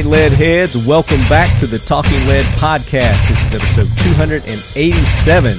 right, lead heads, welcome back to the Talking Lead podcast. This is episode 287,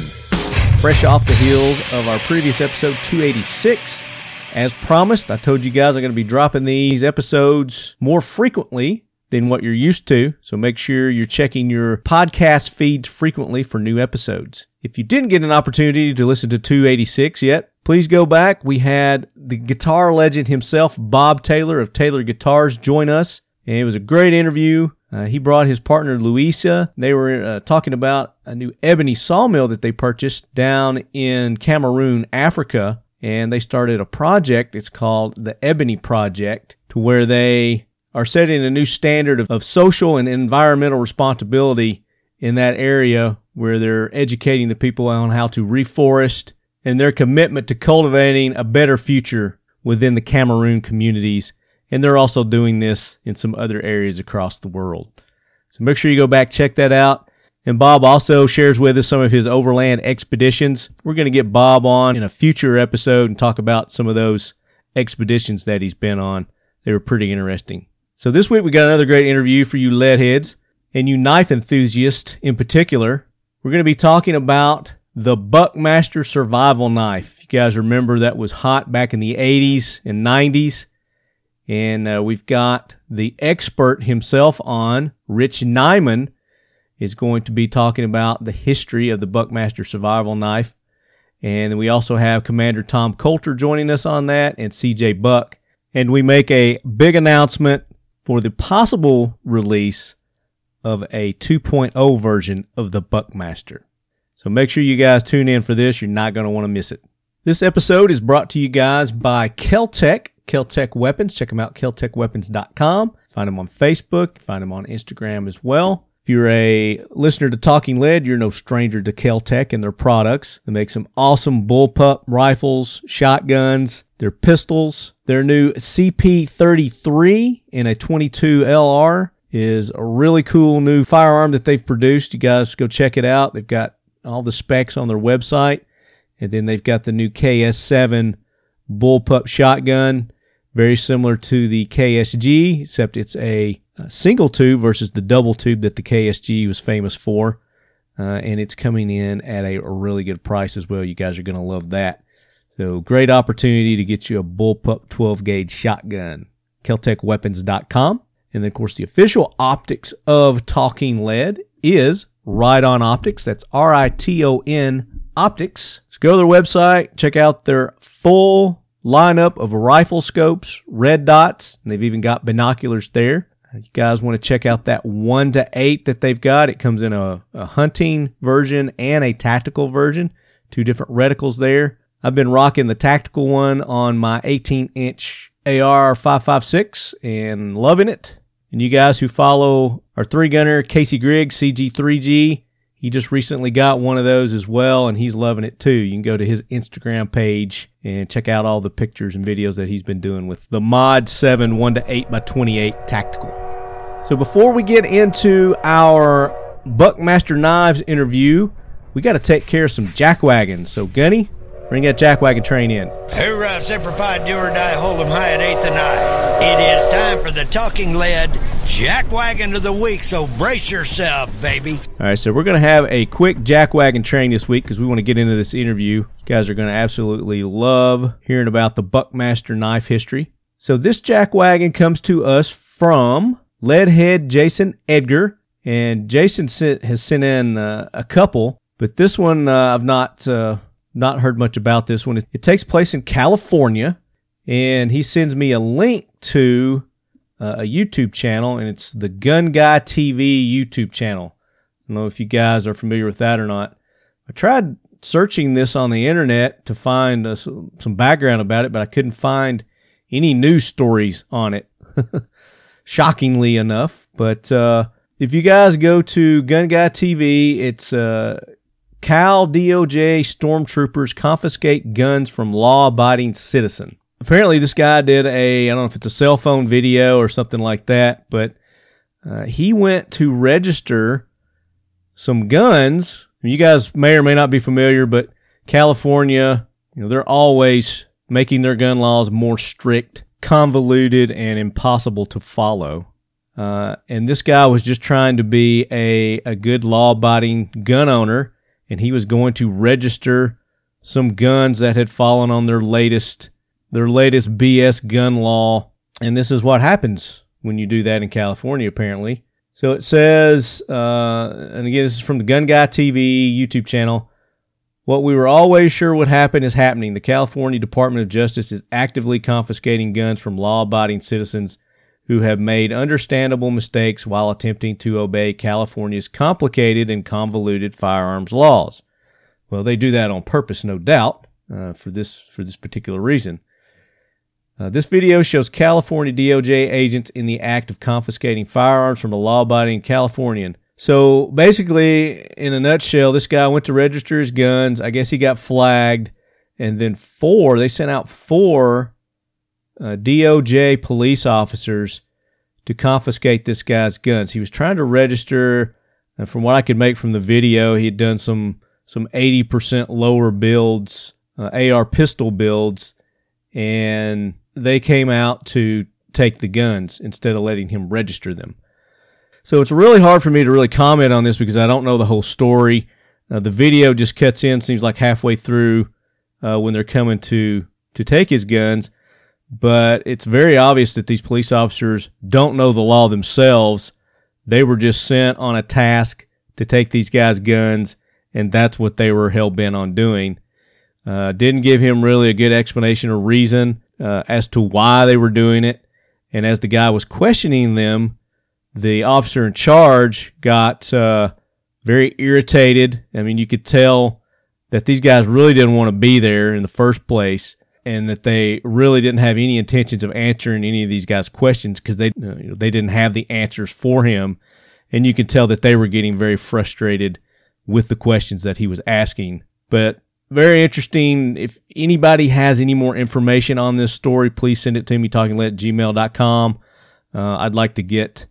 fresh off the heels of our previous episode 286. As promised, I told you guys I'm going to be dropping these episodes more frequently than what you're used to, so make sure you're checking your podcast feeds frequently for new episodes. If you didn't get an opportunity to listen to 286 yet, please go back. We had the guitar legend himself, Bob Taylor of Taylor Guitars, join us and it was a great interview. Uh, he brought his partner Louisa. They were uh, talking about a new ebony sawmill that they purchased down in Cameroon, Africa, and they started a project. It's called the Ebony Project, to where they are setting a new standard of, of social and environmental responsibility in that area, where they're educating the people on how to reforest and their commitment to cultivating a better future within the Cameroon communities and they're also doing this in some other areas across the world. So make sure you go back, check that out. And Bob also shares with us some of his overland expeditions. We're going to get Bob on in a future episode and talk about some of those expeditions that he's been on. They were pretty interesting. So this week we got another great interview for you lead heads and you knife enthusiasts in particular. We're going to be talking about the Buckmaster survival knife. If you guys remember that was hot back in the 80s and 90s. And uh, we've got the expert himself on, Rich Neyman, is going to be talking about the history of the Buckmaster survival knife. And we also have Commander Tom Coulter joining us on that and CJ Buck. And we make a big announcement for the possible release of a 2.0 version of the Buckmaster. So make sure you guys tune in for this. You're not going to want to miss it. This episode is brought to you guys by Keltec. Keltec Weapons. Check them out, keltecweapons.com. Find them on Facebook, find them on Instagram as well. If you're a listener to Talking Lead, you're no stranger to Keltec and their products. They make some awesome bullpup rifles, shotguns, their pistols. Their new CP33 in a 22 LR is a really cool new firearm that they've produced. You guys go check it out. They've got all the specs on their website. And then they've got the new KS7 bullpup shotgun, very similar to the KSG, except it's a, single tube versus the double tube that the KSG was famous for. Uh, and it's coming in at a really good price as well. You guys are going to love that. So great opportunity to get you a bullpup 12 gauge shotgun. KeltecWeapons.com. And then, of course, the official optics of Talking Lead is Riton Optics. That's R I T O N Optics. So go to their website, check out their full lineup of rifle scopes, red dots, and they've even got binoculars there. Uh, you guys want to check out that one to eight that they've got. It comes in a, a hunting version and a tactical version. Two different reticles there. I've been rocking the tactical one on my 18 inch AR 556 and loving it. And you guys who follow our three gunner Casey Griggs CG3G, he just recently got one of those as well, and he's loving it too. You can go to his Instagram page and check out all the pictures and videos that he's been doing with the Mod 7 1 to 8 by 28 tactical. So before we get into our Buckmaster Knives interview, we got to take care of some jack wagons. So Gunny, bring that jack wagon train in. Hoorah, Semper Fi, do or die, hold them high at eighth and nine. It is time for the talking lead jack wagon of the week, so brace yourself, baby. All right, so we're going to have a quick jack wagon train this week because we want to get into this interview. You guys are going to absolutely love hearing about the Buckmaster knife history. So this jack wagon comes to us from Leadhead Jason Edgar, and Jason sent, has sent in uh, a couple, but this one uh, I've not uh, not heard much about. This one it, takes place in California, and he sends me a link to uh, a YouTube channel, and it's the Gun Guy TV YouTube channel. I don't know if you guys are familiar with that or not. I tried searching this on the internet to find uh, some background about it, but I couldn't find any news stories on it. Shockingly enough, but uh, if you guys go to Gun Guy TV, it's uh, Cal DOJ stormtroopers confiscate guns from law-abiding citizen apparently this guy did a I don't know if it's a cell phone video or something like that, but uh, he went to register some guns. You guys may or may not be familiar, but California, you know, they're always making their gun laws more strict, convoluted, and impossible to follow. Uh, and this guy was just trying to be a, a good law abiding gun owner, and he was going to register some guns that had fallen on their latest their latest BS gun law. And this is what happens when you do that in California, apparently. So it says, uh, and again, this is from the Gun Guy TV YouTube channel. What we were always sure would happen is happening. The California Department of Justice is actively confiscating guns from law abiding citizens who have made understandable mistakes while attempting to obey California's complicated and convoluted firearms laws. Well, they do that on purpose, no doubt, uh, for this for this particular reason. Uh, this video shows California DOJ agents in the act of confiscating firearms from a law-abiding Californian. So basically, in a nutshell, this guy went to register his guns. I guess he got flagged, and then four. They sent out four uh, DOJ police officers to confiscate this guy's guns. He was trying to register, and from what I could make from the video, he had done some some 80% lower builds, uh, AR pistol builds, and they came out to take the guns instead of letting him register them. So it's really hard for me to really comment on this because I don't know the whole story. Uh, the video just cuts in, seems like halfway through uh, when they're coming to to take his guns but it's very obvious that these police officers don't know the law themselves. They were just sent on a task to take these guys' guns, and that's what they were hell bent on doing. Uh, didn't give him really a good explanation or reason uh, as to why they were doing it. And as the guy was questioning them, the officer in charge got uh, very irritated. I mean, you could tell that these guys really didn't want to be there in the first place and that they really didn't have any intentions of answering any of these guys' questions because they you know, they didn't have the answers for him, and you can tell that they were getting very frustrated with the questions that he was asking. But very interesting. If anybody has any more information on this story, please send it to me talkinglead at gmail.com. Uh, I'd like to get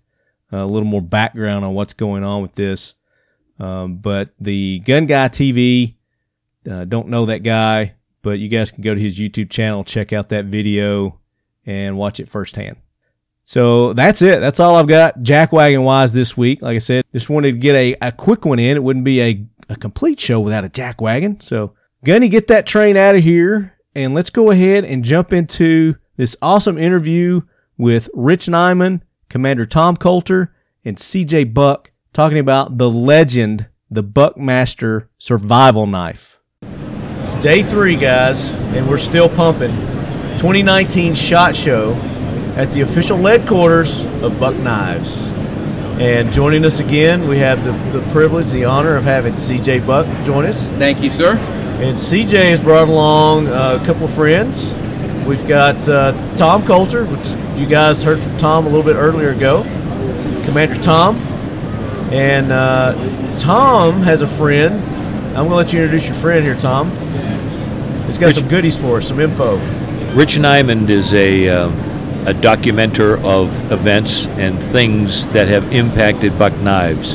a little more background on what's going on with this. Um, but the Gun Guy TV, uh, don't know that guy but you guys can go to his YouTube channel, check out that video, and watch it firsthand. So that's it. That's all I've got jack wagon wise this week. Like I said, just wanted to get a, a quick one in. It wouldn't be a, a complete show without a jack wagon. So, Gunny, get that train out of here and let's go ahead and jump into this awesome interview with Rich Neyman, Commander Tom Coulter, and CJ Buck talking about the legend, the Buckmaster survival knife. Day three, guys, and we're still pumping. 2019 SHOT Show at the official headquarters of Buck Knives. And joining us again, we have the, the privilege, the honor of having CJ Buck join us. Thank you, sir. And CJ has brought along uh, a couple of friends. We've got uh, Tom Coulter, which you guys heard from Tom a little bit earlier ago, Commander Tom. And uh, Tom has a friend. I'm going to let you introduce your friend here, Tom. He's got Rich, some goodies for us, some info. Rich Neyman is a, uh, a documenter of events and things that have impacted Buck Knives.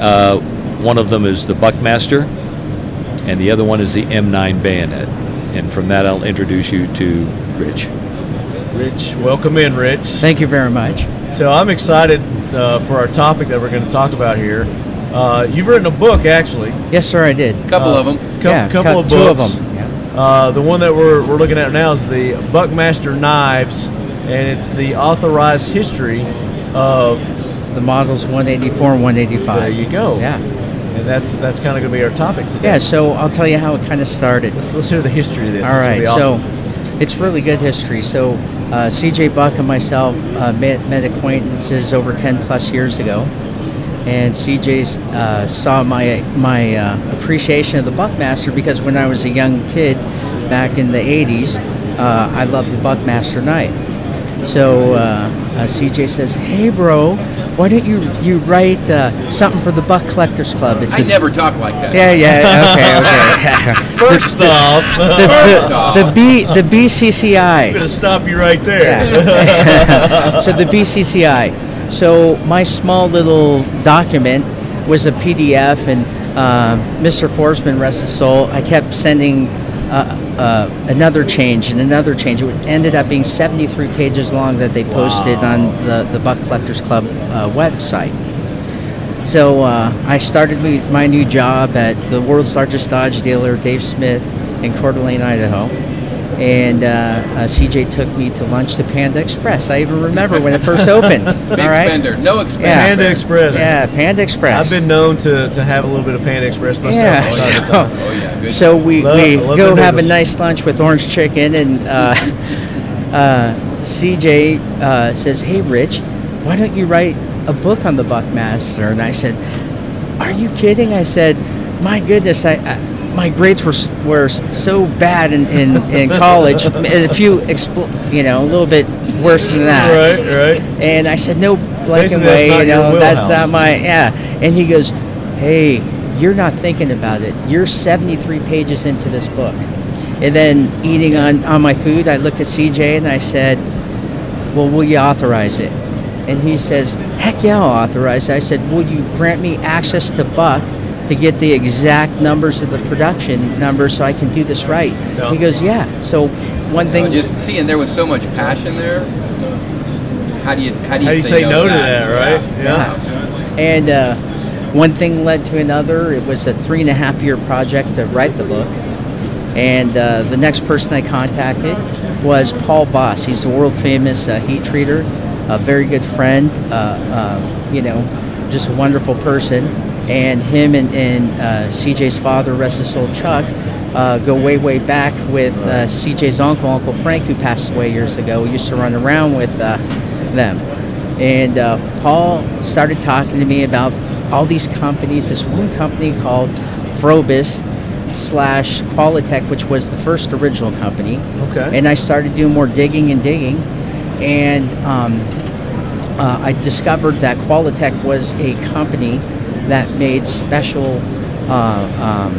Uh, one of them is the Buckmaster, and the other one is the M9 bayonet. And from that, I'll introduce you to Rich. Rich, welcome in, Rich. Thank you very much. So I'm excited uh, for our topic that we're going to talk about here. Uh, you've written a book, actually. Yes, sir, I did. A couple uh, of them. Co- yeah, couple of books. Two of them. Uh, the one that we're, we're looking at now is the Buckmaster Knives, and it's the authorized history of the models 184 and 185. There you go. Yeah. And that's that's kind of going to be our topic today. Yeah, so I'll tell you how it kind of started. Let's, let's hear the history of this. All this right, awesome. so it's really good history. So uh, CJ Buck and myself uh, met, met acquaintances over 10 plus years ago and CJ uh, saw my my uh, appreciation of the Buckmaster because when I was a young kid back in the 80s, uh, I loved the Buckmaster knife. So uh, uh, CJ says, "Hey, bro, why don't you you write uh, something for the Buck Collectors Club?" It's I a, never talk like that. Yeah, yeah, okay, okay. First off, the, First the, off. the B the BCCI. I'm gonna stop you right there. Yeah. so the BCCI. So my small little document was a PDF, and uh, Mr. Forsman, rest his soul, I kept sending uh, uh, another change and another change. It ended up being 73 pages long that they posted on the, the Buck Collectors Club uh, website. So uh, I started my new job at the world's largest Dodge dealer, Dave Smith, in Coeur d'Alene, Idaho. And uh, uh, CJ took me to lunch to Panda Express. I even remember when it first opened. Big all right? spender. No expense. Yeah. Panda Express. Yeah, Panda Express. I've been known to, to have a little bit of Panda Express myself. Yeah, all the so- time. Oh yeah, good. So we, Love- we love go have a nice lunch with orange chicken, and uh, uh, CJ uh, says, "Hey, Rich, why don't you write a book on the Buckmaster?" And I said, "Are you kidding?" I said, "My goodness, I." I my grades were were so bad in, in, in college. a few, expl- you know, a little bit worse than that. Right, right. And I said, no Basically, that's way, you know, that's not my, yeah. And he goes, hey, you're not thinking about it. You're 73 pages into this book. And then eating on, on my food, I looked at CJ and I said, well, will you authorize it? And he says, heck yeah, I'll authorize it. I said, will you grant me access to Buck to get the exact numbers of the production numbers so I can do this right? Yeah. He goes, yeah. So one thing, Uh, just seeing there was so much passion there. So how do you how do you, How do you say no to that, right? Yeah. And uh, one thing led to another. It was a three and a half year project to write the book. And uh, the next person I contacted was Paul Bos. He's a world famous uh, heat treater, a very good friend, uh, uh, you know, just a wonderful person. And him and, and uh, CJ's father, rest his soul, Chuck, uh, go way, way back with uh, CJ's uncle, Uncle Frank, who passed away years ago. We used to run around with uh, them. And uh, Paul started talking to me about all these companies. This one company called Frobis slash Qualitech, which was the first original company. Okay. And I started doing more digging and digging, and um, uh, I discovered that Qualitech was a company that made special uh, um,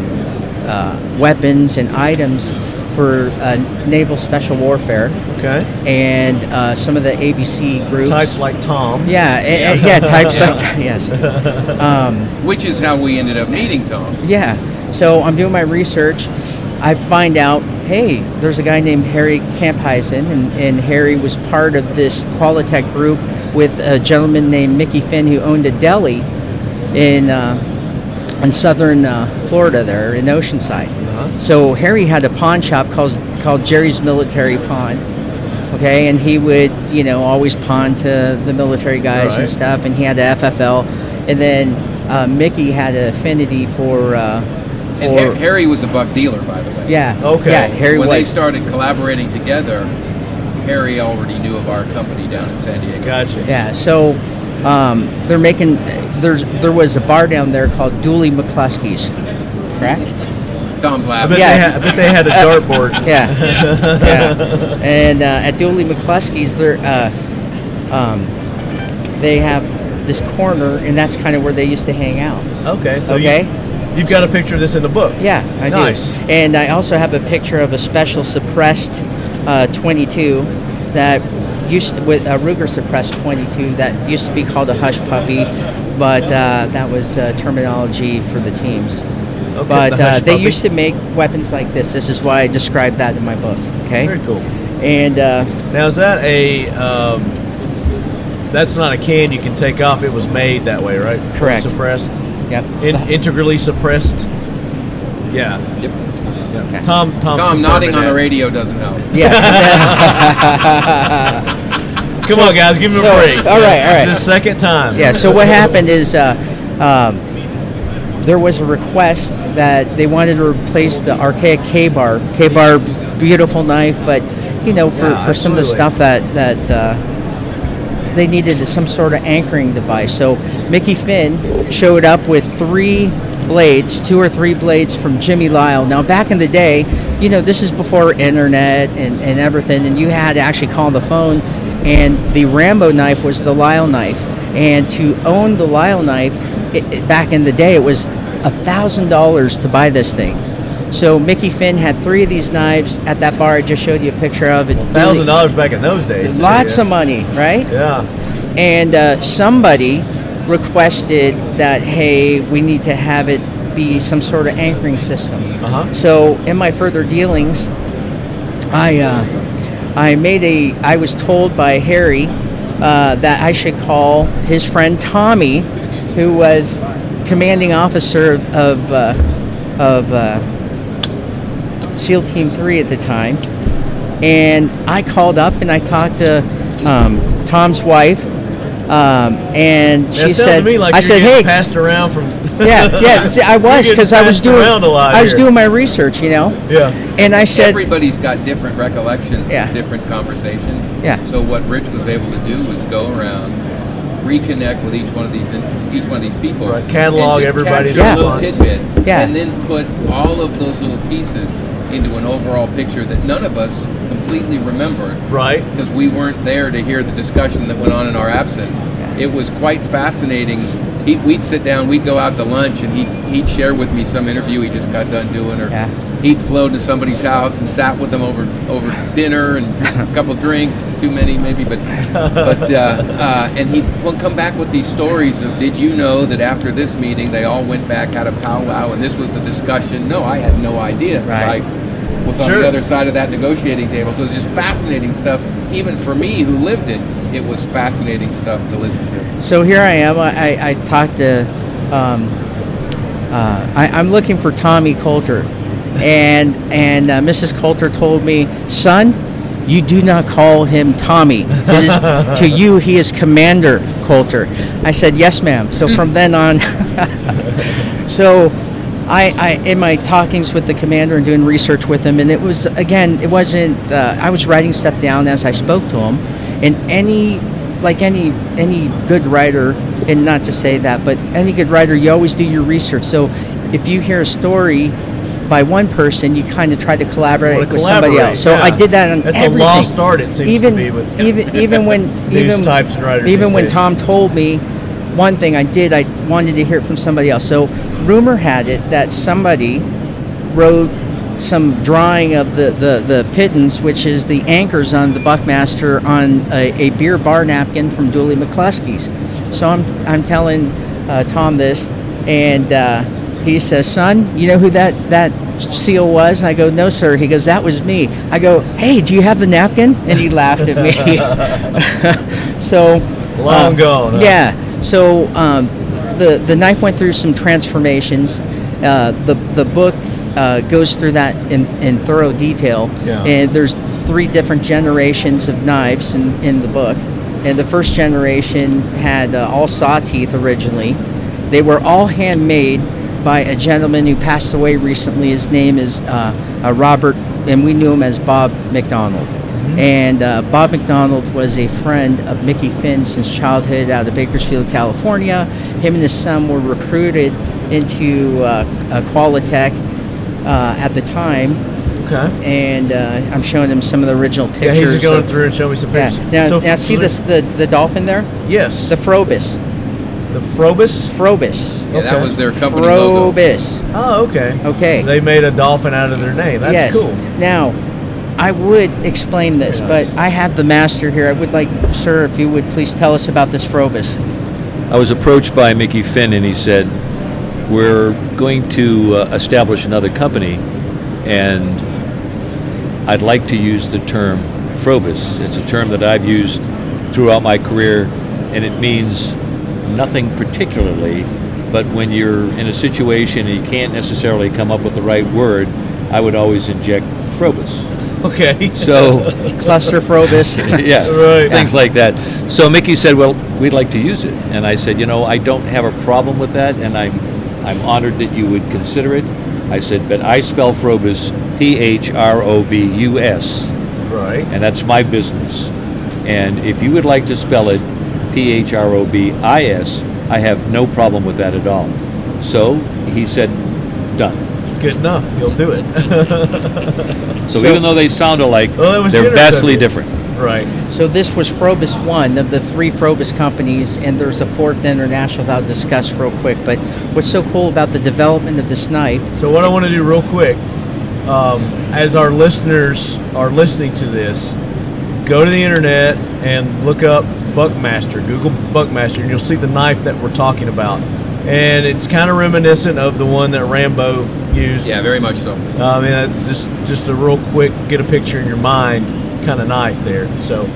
uh, weapons and items for uh, naval special warfare Okay. and uh, some of the ABC groups. Types like Tom. Yeah, eh, yeah, types like that. Yes. Um, Which is how we ended up meeting Tom. yeah. So I'm doing my research. I find out, hey, there's a guy named Harry Campheisen, and, and Harry was part of this Qualitech group with a gentleman named Mickey Finn who owned a deli in uh, in southern uh, Florida, there in Oceanside. Uh-huh. So Harry had a pawn shop called called Jerry's Military Pawn. Okay, and he would, you know, always pawn to the military guys Right. and stuff. And he had the FFL, and then uh, Mickey had an affinity for uh, And Har- Harry was a buck dealer, by the way. yeah, Okay. yeah. Harry when was. they started collaborating together, Harry already knew of our company down in San Diego. Gotcha. Yeah, so um, they're making there's there was a bar down there called Dooley McCluskey's, correct? Tom's I laughing. bet, Yeah. they had, I bet they had a dartboard. Yeah, yeah. And uh, at Dooley McCluskey's, they're uh, um, they have this corner, and that's kind of where they used to hang out. Okay. So Okay. You, you've got a picture of this in the book. Yeah, I Nice. do. And I also have a picture of a special suppressed uh, 22 that used to, with a Ruger suppressed 22 that used to be called a hush puppy, but uh, that was uh, terminology for the teams. Okay, but the uh, they puppy. used to make weapons like this. This is why I described that in my book. Okay. Very cool. And uh, Now is that a? Um, that's not a can you can take off. It was made that way, right? Correct. Suppressed, yep. in, integrally suppressed. Yeah. Yep. yeah. Okay. Tom. Tom's Tom nodding on the radio doesn't help. yeah. Come on, guys, give him a break. all right, all It's his second time. Yeah. So what happened is uh, um, there was a request that they wanted to replace the archaic Ka-Bar. K bar, beautiful knife, but you know, for, Yeah, for some of the stuff that that uh, they needed some sort of anchoring device. So Mickey Finn showed up with three blades, two or three blades from Jimmy Lile. Now, back in the day, you know, this is before internet and, and everything, and you had to actually call the phone, and the Rambo knife was the Lile knife. And to own the Lile knife, it, it- back in the day, it was a thousand dollars to buy this thing. So Mickey Finn had three of these knives at that bar I just showed you a picture of. It Thousand dollars back in those days. too, Lots yeah. of money, right? Yeah. and uh, somebody requested that hey we need to have it be some sort of anchoring system. Uh-huh. So in my further dealings, I uh, I made a. I was told by Harry uh, that I should call his friend Tommy, who was commanding officer of uh, of uh, SEAL Team Three at the time, and I called up and I talked to um, Tom's wife, um, and That she said, to me like I you're said, getting hey, passed around from. yeah, yeah, see, I was because I was doing a lot I was here. doing my research, you know, Yeah. and I said, Everybody's got different recollections, Yeah. different conversations. Yeah. So what Rich was able to do was go around, reconnect with each one of these each one of these people, Right, catalog and everybody's capture a little tidbit, Yeah. and then put all of those little pieces into an overall picture that none of us completely remembered Right. because we weren't there to hear the discussion that went on in our absence. It was quite fascinating. He, we'd sit down, we'd go out to lunch, and he'd, he'd share with me some interview he just got done doing, or Yeah. he'd flown to somebody's house and sat with them over over dinner and a couple drinks, too many maybe, but but uh, uh, and he'd come back with these stories of, did you know that after this meeting they all went back had a powwow and this was the discussion? No, I had no idea. Right. I was on Sure. the other side of that negotiating table. So it's just fascinating stuff. Even for me, who lived it, it was fascinating stuff to listen to. So here I am. I, I, I talked to. Um, uh, I, I'm looking for Tommy Coulter, and and uh, Mrs. Coulter told me, son, you do not call him Tommy. It is, to you, he is Commander Coulter. I said, yes, ma'am. So from then on, so. I, I in my talkings with the commander and doing research with him, and it was again, it wasn't. Uh, I was writing stuff down as I spoke to him, and any like any any good writer, and not to say that, but any good writer, you always do your research. So if you hear a story by one person, you kind of try to collaborate Wanna with somebody else. So I did that on That's everything. a lost art, it seems even, to be with even even when even types and writers even when. Tom told me one thing I did, I wanted to hear it from somebody else. So rumor had it that somebody wrote some drawing of the, the, the pitons, which is the anchors on the Buckmaster on a, a beer bar napkin from Dooley McCluskey's. So I'm, I'm telling uh, Tom this, and uh, he says, Son, you know who that, that seal was? And I go, No, sir. He goes, That was me. I go, Hey, do you have the napkin? And he laughed at me. so Long um, gone, huh? Yeah. So um, the the knife went through some transformations. Uh, the the book uh, goes through that in, in thorough detail. Yeah. And there's three different generations of knives in, in the book. And the first generation had uh, all saw teeth originally. They were all handmade by a gentleman who passed away recently. His name is uh, uh, Robert, and we knew him as Bob McDonald. And uh, Bob McDonald was a friend of Mickey Finn since childhood out of Bakersfield, California. Him and his son were recruited into uh, uh, Qualitech uh, at the time, Okay. and uh, I'm showing him some of the original pictures. Yeah, he's going of- through and showing me some Yeah. Now, So- now see so this the, the dolphin there? Yes. The Frobus. The Frobus. Frobus. Yeah, that was their company logo. Frobus. Oh, okay. Okay. They made a dolphin out of their name. That's yes. cool. Now, I would explain this, Very but I have the master here. I would like, sir, if you would please tell us about this Frobus. I was approached by Mickey Finn, and he said, "We're going to uh, establish another company, and I'd like to use the term Frobus. It's a term that I've used throughout my career, and it means nothing particularly. But when you're in a situation and you can't necessarily come up with the right word, I would always inject Frobus. Okay. So." Cluster Frobus. yeah, Right. things like that. So Mickey said, "Well, we'd like to use it," and I said, "You know, I don't have a problem with that, and I'm I'm honored that you would consider it." I said, "But I spell Frobus P H R O B U S, Right. and that's my business. And if you would like to spell it P H R O B I S, I have no problem with that at all." So he said, "Done." Good enough. You'll do it. So, So- even though they sound alike, Well, they're vastly different. right. So this was Frobus one of the three Frobus companies, and there's a fourth international that I'll discuss real quick. But what's so cool about the development of this knife? So what I want to do real quick, um, as our listeners are listening to this, go to the internet and look up Buckmaster. Google Buckmaster, and you'll see the knife that we're talking about. And it's kind of reminiscent of the one that Rambo used. Yeah, very much so. I mean, uh, just just a real quick get a picture in your mind kind of knife there. So All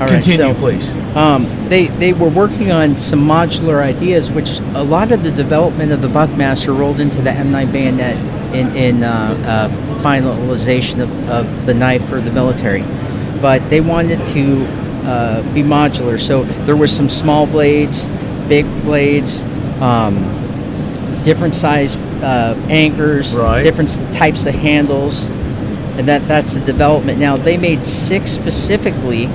right, continue, so, please. Um, they they were working on some modular ideas, which a lot of the development of the Buckmaster rolled into the M9 bayonet in in uh, uh, finalization of, of the knife for the military. But they wanted to uh, be modular, so there were some small blades, big blades, um, different size uh, anchors, Right. different types of handles, and that that's the development. Now they made six specifically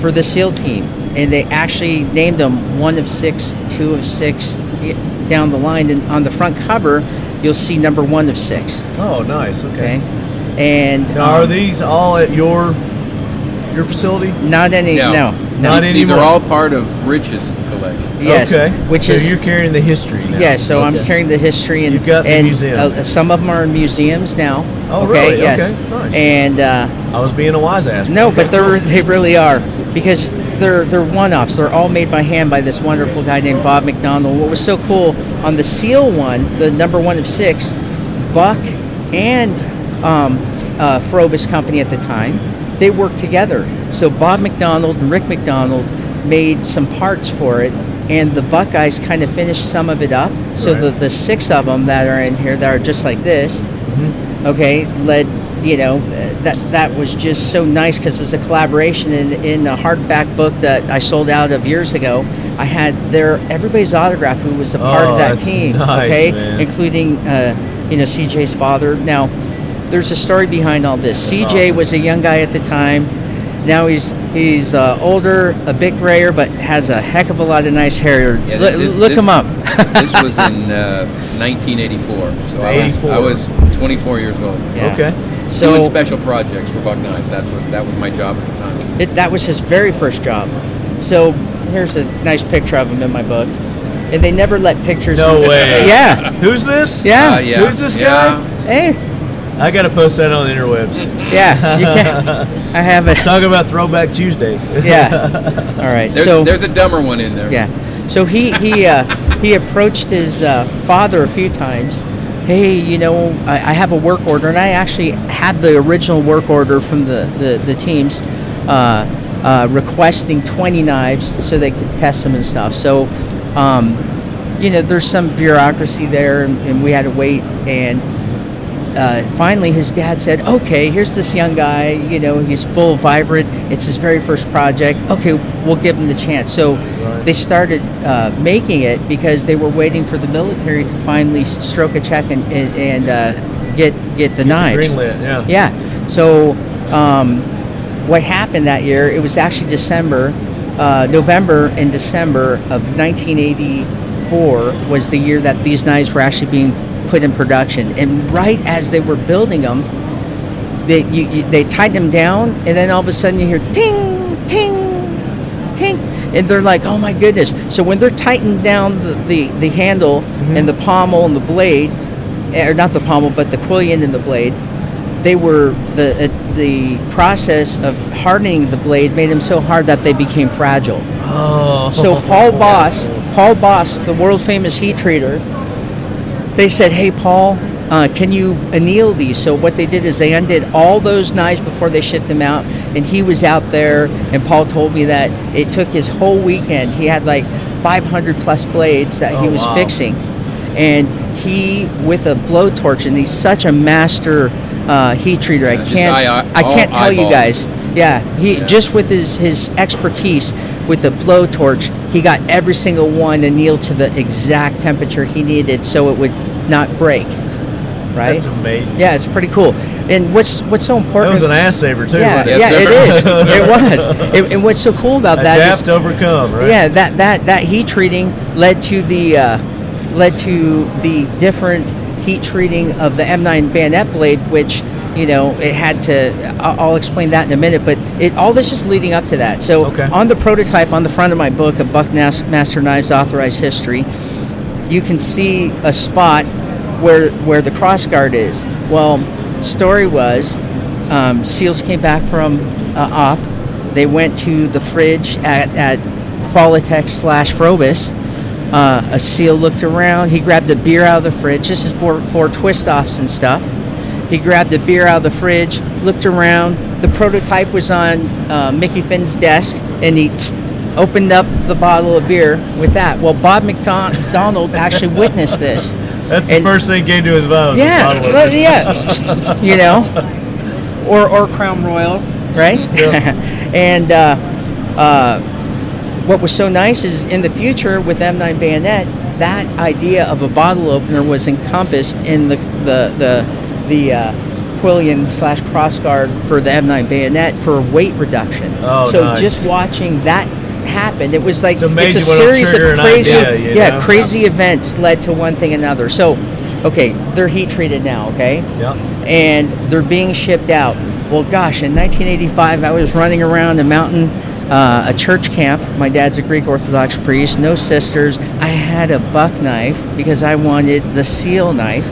for the SEAL team, and they actually named them one of six, two of six down the line. And on the front cover, you'll see number one of six. Oh, nice. Okay. Okay, and Now, are um, these all at your your facility? not any? No. No, no. Not these, these are all part of Rich's collection. Yes, Okay. which so is you're carrying the history now. Yeah, so I'm carrying the history and You've got the and, museum. Uh, some of them are in museums now. Oh, okay, really? Yes. Okay, nice. And uh, I was being a wise ass. no, Okay, but they're they really are because they're they're one-offs. They're all made by hand by this wonderful guy named Bob McDonald. What was so cool on the Seal one, the number one of six, Buck and um, uh, Frobus Company at the time, they worked together. So Bob McDonald and Rick McDonald made some parts for it, and the Buckeyes kind of finished some of it up. So Right. the, the six of them that are in here that are just like this, Mm-hmm. okay, led you know that that was just so nice because it's a collaboration in in a hardback book that I sold out of years ago. I had their everybody's autograph who was a part Oh, of that team, nice, okay, man. including uh, you know CJ's father. Now, there's a story behind all this. That's CJ awesome. was a young guy at the time. Now he's he's uh, older, a bit grayer, but has a heck of a lot of nice hair. Yeah, Look- this- look this- him up. this was in uh, 1984, so I was, 84. I was 24 years old. Yeah. Okay. Doing special projects for Buck Knives. That's what that was my job at the time. It, that was his very first job. So here's a nice picture of him in my book. And they never let pictures. No way. Yeah. Who's this? Yeah. Uh, yeah. Who's this yeah. guy? Hey. I got to post that on the interwebs. Yeah. You can. I have it. Talk about Throwback Tuesday. Yeah. All right. There's, so there's a dumber one in there. yeah. So he he uh, he approached his uh, father a few times. Hey, you know, I, I have a work order, and I actually had the original work order from the the, the teams. Uh, uh, requesting 20 knives so they could test them and stuff. So, um, you know, there's some bureaucracy there, and, and we had to wait. And uh, finally, his dad said, "Okay, here's this young guy. You know, he's full, vibrant. It's his very first project. Okay, we'll give him the chance." So Right. they started uh, making it because they were waiting for the military to finally stroke a check and and, and uh, get get the knives. Greenlit, yeah. Yeah. So, um, what happened that year? It was actually December, uh, November and December of 1984 was the year that these knives were actually being put in production. And right as they were building them, they you, you, they tightened them down, and then all of a sudden you hear ting, ting, ting, and they're like, "Oh my goodness!" So when they're tightened down the the, the handle and the pommel and the blade, or not the pommel, but the quillion and the blade, they were the uh, the process of hardening the blade made them so hard that they became fragile. Oh. So Paul Bos, Paul Bos, the world famous heat treater, they said, "Hey Paul, uh, can you anneal these?" So what they did is they undid all those knives before they shipped them out, and he was out there. And Paul told me that it took his whole weekend. He had like 500 plus blades that he Oh, was wow. fixing, and he with a blowtorch, and he's such a master uh, heat treater. I can't, eye- I can't all tell you guys. Yeah, he Yeah. just with his his expertise with the blowtorch, he got every single one annealed to the exact temperature he needed, so it would not break. Right? That's amazing. yeah, it's pretty cool. And what's what's so important? That important? was an ass saver too. yeah, it? yeah, it is. it was. And, and what's so cool about that is Adapt, overcome, right? yeah, that that that heat treating led to the uh, led to the different heat treating of the M9 bayonet blade, which you know it had to. I'll, explain that in a minute, but it all this is leading up to that. So Okay. on the prototype on the front of my book, of Buck Master Knives Authorized History, you can see a spot where where the cross guard is. Well, story was, um, SEALs came back from uh, op. They went to the fridge at, at Qualitex slash Frobus, Uh, a seal looked around. He grabbed a beer out of the fridge. This is for, for twist offs and stuff. He grabbed a beer out of the fridge, looked around. The prototype was on uh, Mickey Finn's desk, and he opened up the bottle of beer with that. Well, Bob McDonald actually witnessed this. That's the first thing came to his mind. was a Yeah, bottle of well, yeah, you know, or or Crown Royal, right? Yeah. and uh, uh, what was so nice is in the future with M9 Bayonet, that idea of a bottle opener was encompassed in the the the the uh, Quillon slash crossguard for the M9 Bayonet for weight reduction. Oh, so nice. just watching that happen, it was like It's amazing a series of crazy, idea, yeah, know? crazy events led to one thing another. So, okay, they're heat treated now, okay? Yeah. and they're being shipped out. Well, gosh, in 1985, I was running around a mountain, uh, a church camp. My dad's a Greek Orthodox priest, no sisters. I had a buck knife because I wanted the seal knife.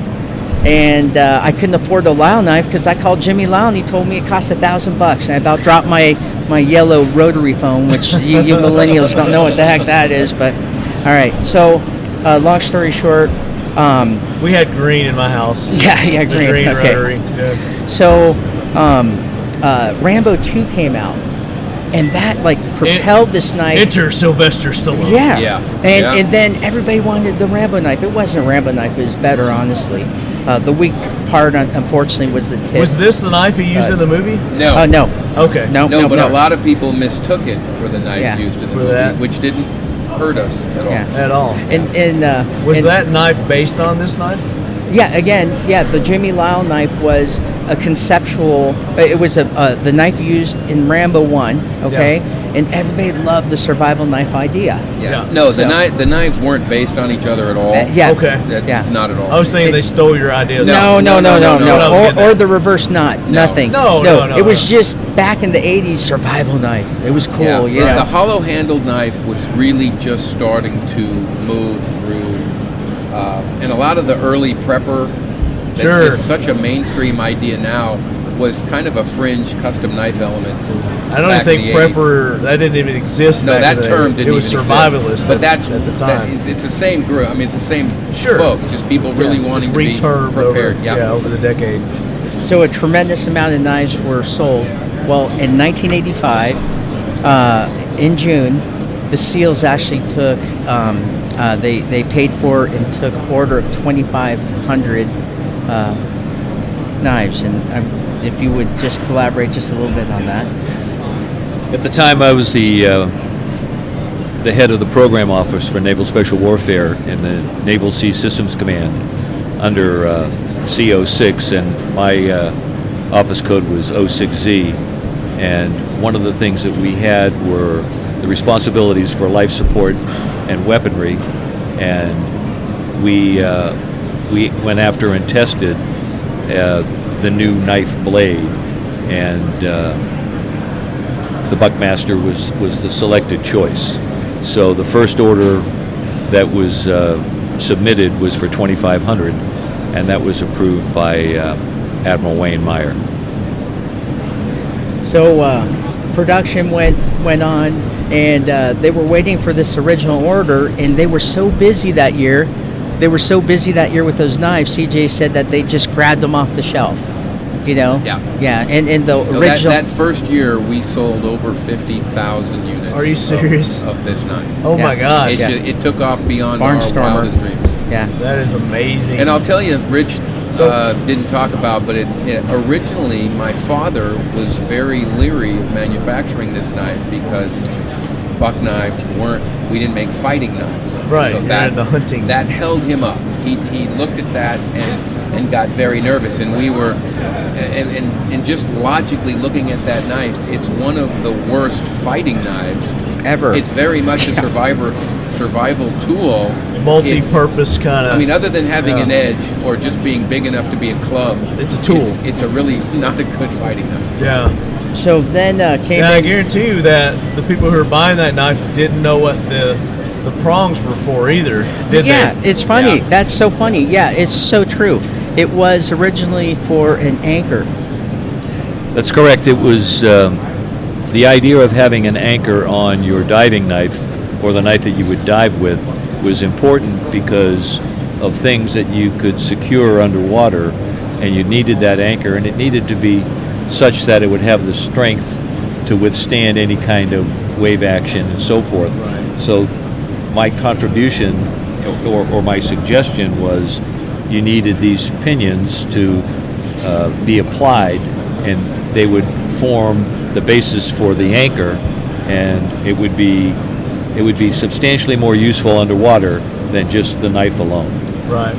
And uh, I couldn't afford the Lile knife because I called Jimmy Lile and he told me it cost a thousand bucks. And I about dropped my, my yellow rotary phone, which you, you millennials don't know what the heck that is. But all right, so uh, long story short, um, We had green in my house. yeah, yeah, The green. green okay. rotary. Yeah. So, um, uh, Rambo 2 came out, and that like propelled this knife. Enter Sylvester Stallone. yeah. Yeah, And yeah. and then everybody wanted the Rambo knife. It wasn't a Rambo knife. It was better, honestly. Uh, the weak part, unfortunately, was the tip. Was this the knife he used Uh, in the movie? No. Oh no, Okay. no, No, no, but no. a lot of people mistook it for the knife Yeah. used in the For movie, that. which didn't hurt us at all. Yeah. At all. And and uh, Was and- that knife based on this knife? Yeah, again, yeah, the Jimmy Lile knife was a conceptual. uh, It was a uh, the knife used in Rambo One. Okay, and everybody loved the survival knife idea. Yeah. Yeah. No, the So- kni- the knives weren't based on each other at all. Uh, yeah. Okay. That- Yeah. Not at all. I was saying they stole your ideas. No, no, no, no, no, no, no. Or, or the reverse knot. Nothing. No, no, no, It was just back in the '80s survival knife. It was cool. Yeah, you the, the hollow-handled knife was really just starting to move through, uh, and a lot of the early prepper. That's Sure. just such a mainstream idea now. Was kind of a fringe custom knife element. I don't back even in think the 80s. prepper that didn't even exist. No, back that in term didn't It was even survivalist, exist. But at, that's at the time. is- it's the same group. I mean, it's the same Sure. folks. Just people really Yeah, wanting just to be prepared. over, yeah. yeah, over the decade. So a tremendous amount of knives were sold. Well, in 1985, uh, in June, the SEALs actually took. Um, uh, they they paid for and took order of 2,500 uh, knives, and um, if you would just collaborate just a little bit on that. At the time, I was the uh, the head of the program office for Naval Special Warfare in the Naval Sea Systems Command under uh, CO6, and my uh, office code was 06Z. And one of the things that we had were the responsibilities for life support and weaponry, and we uh, we went after and tested uh, the new knife blade, and. Uh, the Buckmaster was, was the selected choice. So the first order that was uh, submitted was for 2,500, and that was approved by uh, Admiral Wayne Meyer. So uh, production went went on, and uh, they were waiting for this original order, and they were so busy that year. They were so busy that year with those knives. CJ said that they just grabbed them off the shelf. You know. Yeah. Yeah, and and the No, that, original. that first year, we sold over 50,000 units. Are you serious? Of, this knife. Oh Yeah. my gosh, It, Yeah. ju- it took off beyond our Barnstormer. wildest dreams. yeah. that is amazing. And I'll tell you, Rich So- uh, didn't talk about, but it, it, originally my father was very leery of manufacturing this knife because buck knives weren't. We didn't make fighting knives. Right, So that the hunting. that held him up. He, he looked at that and and got very nervous. And we were, and, and and just logically looking at that knife, it's one of the worst fighting knives Ever. It's very much a survivor survival tool. Multi-purpose kind of. I mean, other than having Yeah. an edge or just being big enough to be a club, It's a tool. It's, it's a really not a good fighting knife. yeah. So then uh, came Yeah, I guarantee you that the people who were buying that knife didn't know what the the prongs were for either, did yeah, they? it's funny. Yeah. That's so funny. Yeah, it's so true. It was originally for an anchor. That's correct. It was um, the idea of having an anchor on your diving knife or the knife that you would dive with was important because of things that you could secure underwater, and you needed that anchor, and it needed to be such that it would have the strength to withstand any kind of wave action and so forth. Right. So, my contribution or, or my suggestion was you needed these pitons to uh, be applied, and they would form the basis for the anchor, and it would be it would be substantially more useful underwater than just the knife alone. Right.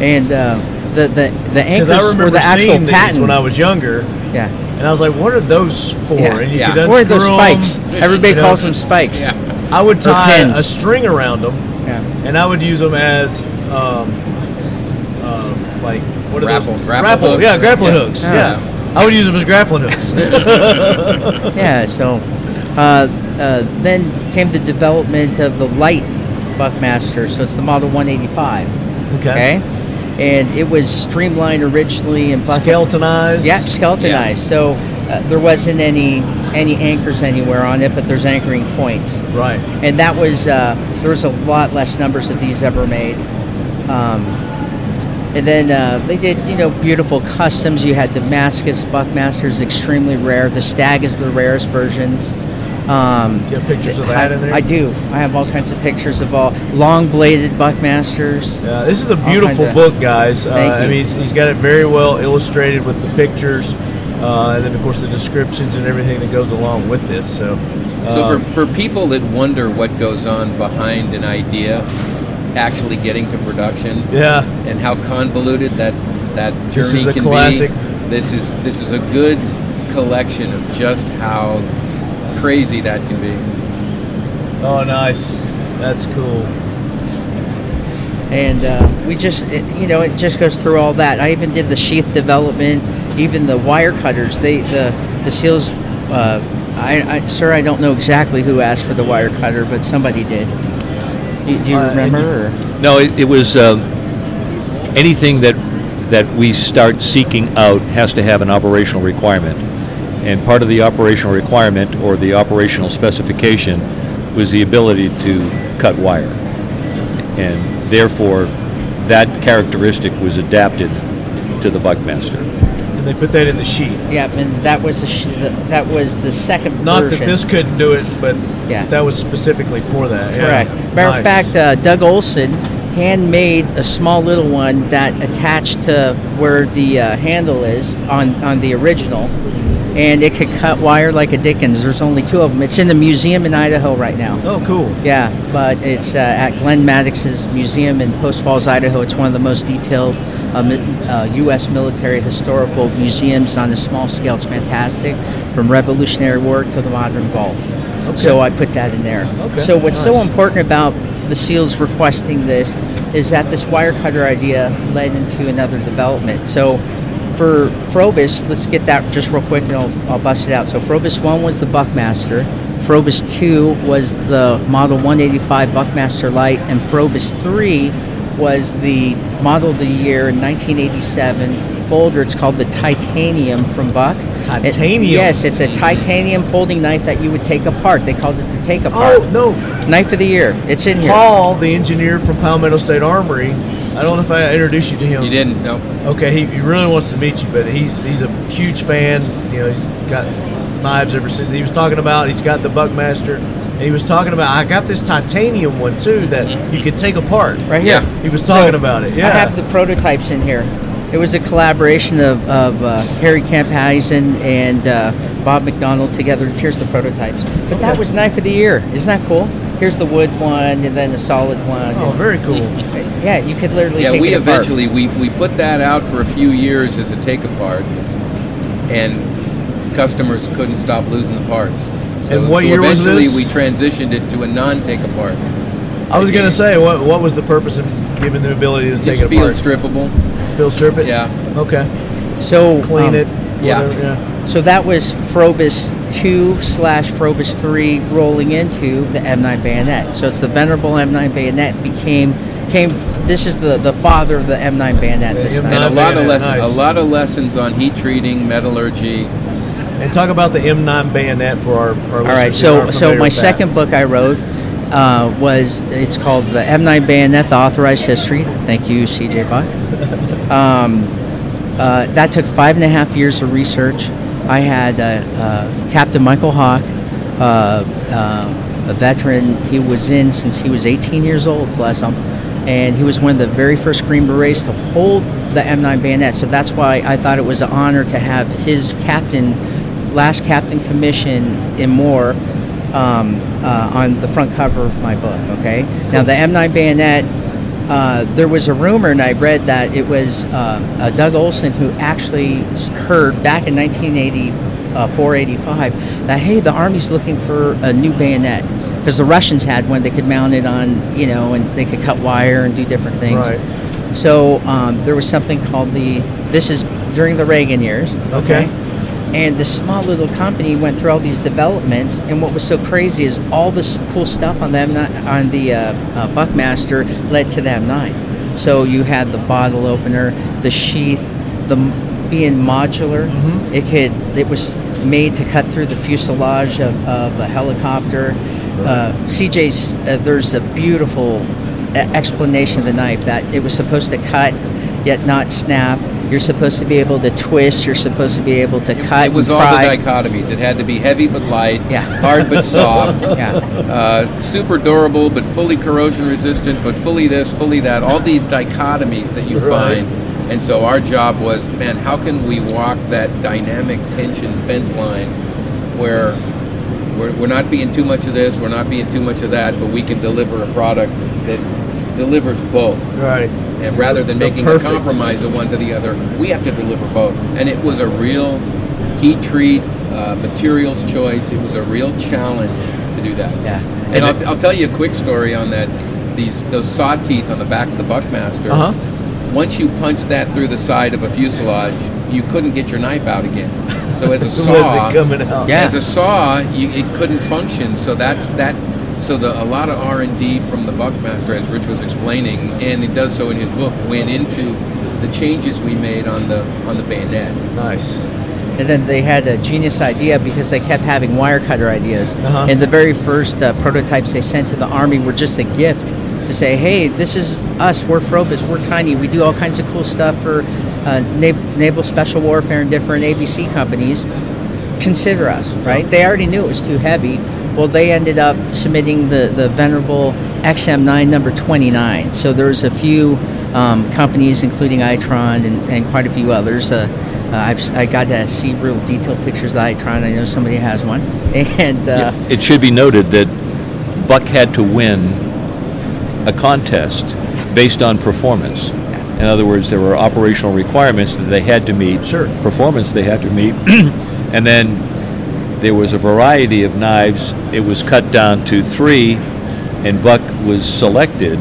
And uh, the the the anchors I were remember the actual seeing these patent. when I was younger, yeah. and I was like, "What are those for?" Yeah. And you Yeah. could What are those unscrew 'em. spikes? Everybody You know, calls them spikes. Yeah. I would tie a string around them, Yeah. and I would use them as um, like what are Grapple- those? grapple hooks. Yeah, grappling Yeah. hooks. Yeah. Yeah. I would use them as grappling hooks. Yeah, so uh, uh, then came the development of the light Buckmaster. So it's the Model 185. okay. And it was streamlined originally and bucket. Skeletonized. Yeah, skeletonized. So uh, there wasn't any any anchors anywhere on it, but there's anchoring points. Right. And that was uh, there was a lot less numbers of these ever made. Um, and then uh, they did, you know, beautiful customs. You had Damascus Buckmasters, extremely rare. The Stag is the rarest versions. Um, You have pictures of I, that in there. I do. I have all kinds of pictures of all long-bladed Buckmasters. Yeah, this is a beautiful kinda- book, guys. Uh, Thank I you. mean, he's, he's got it very well illustrated with the pictures, uh, and then of course the descriptions and everything that goes along with this. So, So um, for, for people that wonder what goes on behind an idea actually getting to production. Yeah, and how convoluted that that journey This journey is a can classic. be, this is this is a good collection of just how crazy that can be. oh nice, that's cool. and uh, we just it, you know it just goes through all that. I even did the sheath development even the wire cutters. They the the seals uh, I, I sir i don't know exactly who asked for the wire cutter but somebody did do, do you Uh, remember or? No, it, it was um, anything that that we start seeking out has to have an operational requirement, and part of the operational requirement or the operational specification was the ability to cut wire, and therefore that characteristic was adapted to the Buckmaster. And they put that in the sheath. yeah and that was the, sh- the that was the second Not version. that this couldn't do it, but Yeah. that was specifically for that. yeah. Correct. Matter Nice. of fact, uh, Doug Olson handmade a small little one that attached to where the uh, handle is on, on the original, and it could cut wire like a Dickens. There's only two of them. It's in the museum in Idaho right now. oh, cool. Yeah, but it's uh, at Glenn Maddox's museum in Post Falls, Idaho. It's one of the most detailed U.S. military historical museums on a small scale. It's fantastic, from Revolutionary War to the modern Gulf. So I put that in there. Okay, So what's so important about the SEALs requesting this is that this wire cutter idea led into another development. So for Phrobis, let's get that just real quick and I'll, I'll bust it out. So Phrobis 1 was the Buckmaster. Phrobis 2 was the Model 185 Buckmaster Light. And Phrobis 3 was the Model of the Year in 1987 folder. It's called the Titanium from Buck. It- Titanium? yes, it's a titanium folding knife that you would take apart. They called it the take oh, apart. Oh no, Knife of the year. It's in here. Paul, the engineer from Palmetto State Armory. I don't know if I introduced you to him. You didn't? No. Okay, he, he really wants to meet you, but he's he's a huge fan. You know, he's got knives ever since he was talking about. He's got the Buckmaster, and he was talking about. I got this titanium one too that you could take apart. Right here. Yeah. He was talking So, about it. Yeah. I have the prototypes in here. It was a collaboration of, of uh, Harry Camphausen and uh, Bob McDonald together. Here's the prototypes. But that was knife of the year. Isn't that cool? Here's the wood one and then the solid one. oh, very cool. Yeah, you could literally Yeah, take we it apart. eventually we, we put that out for a few years as a take apart, and customers couldn't stop losing the parts. So, And what so year was eventually this? we transitioned it to a non-take apart. I was gonna say, what what was the purpose of giving the ability to take Just it field apart? strippable. Field strip it. Yeah. Okay. So Clean um, it. yeah. whatever, yeah. So that was Phrobis 2 slash Phrobis 3 rolling into the M9 bayonet. So it's the venerable M9 bayonet became came. This is the the father of the M9 bayonet. The This M9 time. And a lot of lessons, nice. a lot of lessons on heat treating, metallurgy. And talk about the M9 bayonet for our, our All right, so so my second book I wrote uh, was it's called the M9 bayonet, the authorized history. Thank you, CJ Buck. Um, uh, that took five and a half years of research. I had uh, uh, Captain Michael Hawk, uh, uh, a veteran. He was in since he was 18 years old, bless him. And he was one of the very first Green Berets to hold the M9 bayonet. So that's why I thought it was an honor to have his captain, last captain commission in Moore um, uh, on the front cover of my book. Okay. Now the M9 bayonet. Uh, there was a rumor, and I read that it was uh, uh, Doug Olson who actually heard back in 1984, 85 that hey, the Army's looking for a new bayonet because the Russians had one they could mount it on, you know, and they could cut wire and do different things. Right. So um, there was something called the. This is during the Reagan years. Okay. And this small little company went through all these developments, and what was so crazy is all this cool stuff on them on the uh, uh, Buckmaster led to the M9. So you had the bottle opener, the sheath, the being modular. Mhm. It could. It was made to cut through the fuselage of, of a helicopter. Uh, CJ's. Uh, there's a beautiful explanation of the knife that it was supposed to cut, yet not snap. You're supposed to be able to twist. You're supposed to be able to cut. It was and all the dichotomies. It had to be heavy but light, Yeah. hard but soft, Yeah. uh, super durable but fully corrosion resistant, but fully this, fully that. All these dichotomies that you Right. find. And so our job was, man, how can we walk that dynamic tension fence line where we're, we're not being too much of this, we're not being too much of that, but we can deliver a product that delivers both. Right. And rather than The making perfect. a compromise of one to the other, we have to deliver both. And it was a real heat treat, uh, materials choice. It was a real challenge to do that. Yeah. And, And I'll, it- I'll tell you a quick story on that. These those saw teeth on the back of the Buckmaster. Uh-huh. Once you punched that through the side of a fuselage, you couldn't get your knife out again. So as a saw, it coming out? Yeah. as a saw, you, it couldn't function. So that's that. So the a lot of R and D from the Buckmaster, as Rich was explaining, and he does so in his book, went into the changes we made on the on the bayonet. Nice. And then they had a genius idea because they kept having wire cutter ideas. Uh-huh. And the very first uh, prototypes they sent to the Army were just a gift to say, hey, this is us. We're Phrobis. We're tiny. We do all kinds of cool stuff for uh, nav- naval special warfare and different ABC companies. Consider us, right? They already knew it was too heavy. Well, they ended up submitting the, the venerable XM9 number 29. So there's a few um, companies, including Itron and, and quite a few others. Uh, uh, I've s- I got to see real detailed pictures of Itron. I know somebody has one, and uh, It should be noted that Buck had to win a contest based on performance. In other words, there were operational requirements that they had to meet, Sure. performance they had to meet, and then there was a variety of knives. It was cut down to three, and Buck was selected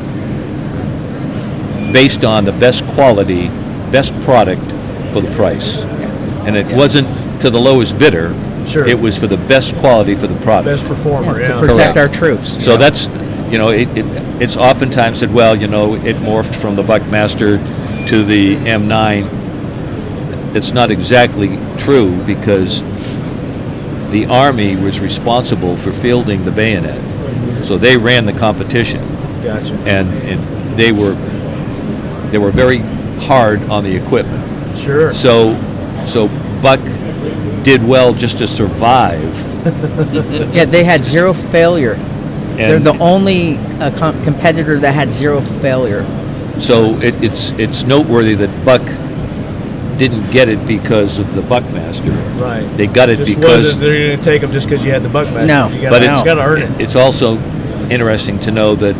based on the best quality, best product for the price. And it wasn't to the lowest bidder. Sure. It was for the best quality for the product. Best performer. yeah, Yeah. to protect Correct. our troops. So that's, you know, it, it, it's oftentimes said, well, you know, it morphed from the Buckmaster to the M9. It's not exactly true because the Army was responsible for fielding the bayonet. So they ran the competition Gotcha. and, and they were they were very hard on the equipment. Sure. So so Buck did well just to survive. yeah, they had zero failure. They're the only uh, com- competitor that had zero failure. So it, it's it's noteworthy that Buck didn't get it because of the Buckmaster. Right. They got it Just because, wasn't they're going to take them just because you had the Buckmaster. No. you gotta, but it's got to earn it. It's also interesting to know that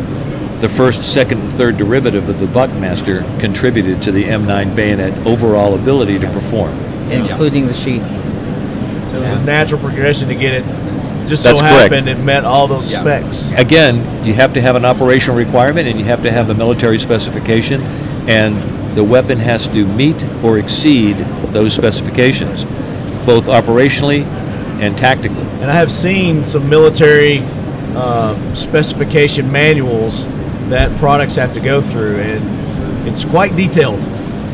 the first, second, and third derivative of the Buckmaster contributed to the M9 bayonet overall ability to perform. including the sheath. So it was Yeah. a natural progression to get it. Just That's so correct. happened it met all those Yeah. specs. Again, you have to have an operational requirement and you have to have a military specification, and the weapon has to meet or exceed those specifications, both operationally and tactically. And I have seen some military uh, specification manuals that products have to go through, and it's quite detailed.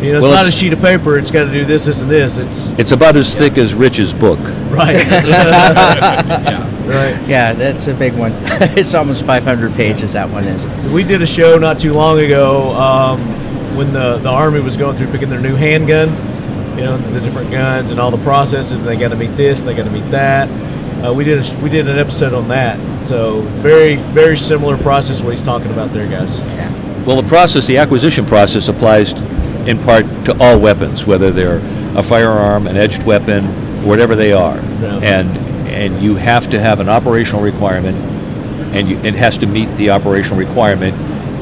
You know, it's Well, not it's- a sheet of paper. It's got to do this, this, and this. It's It's about as thick as Rich's book. right. yeah. right. Yeah, that's a big one. it's almost 500 pages. That one is. We did a show not too long ago um, when the, the Army was going through picking their new handgun, you know, the different guns and all the processes. And they got to meet this, they got to meet that. Uh, we did a, we did an episode on that. So very very similar process what he's talking about there, guys. Well, the process, the acquisition process, applies in part to all weapons, whether they're a firearm, an edged weapon, whatever they are. Yeah. And and you have to have an operational requirement, and you, it has to meet the operational requirement.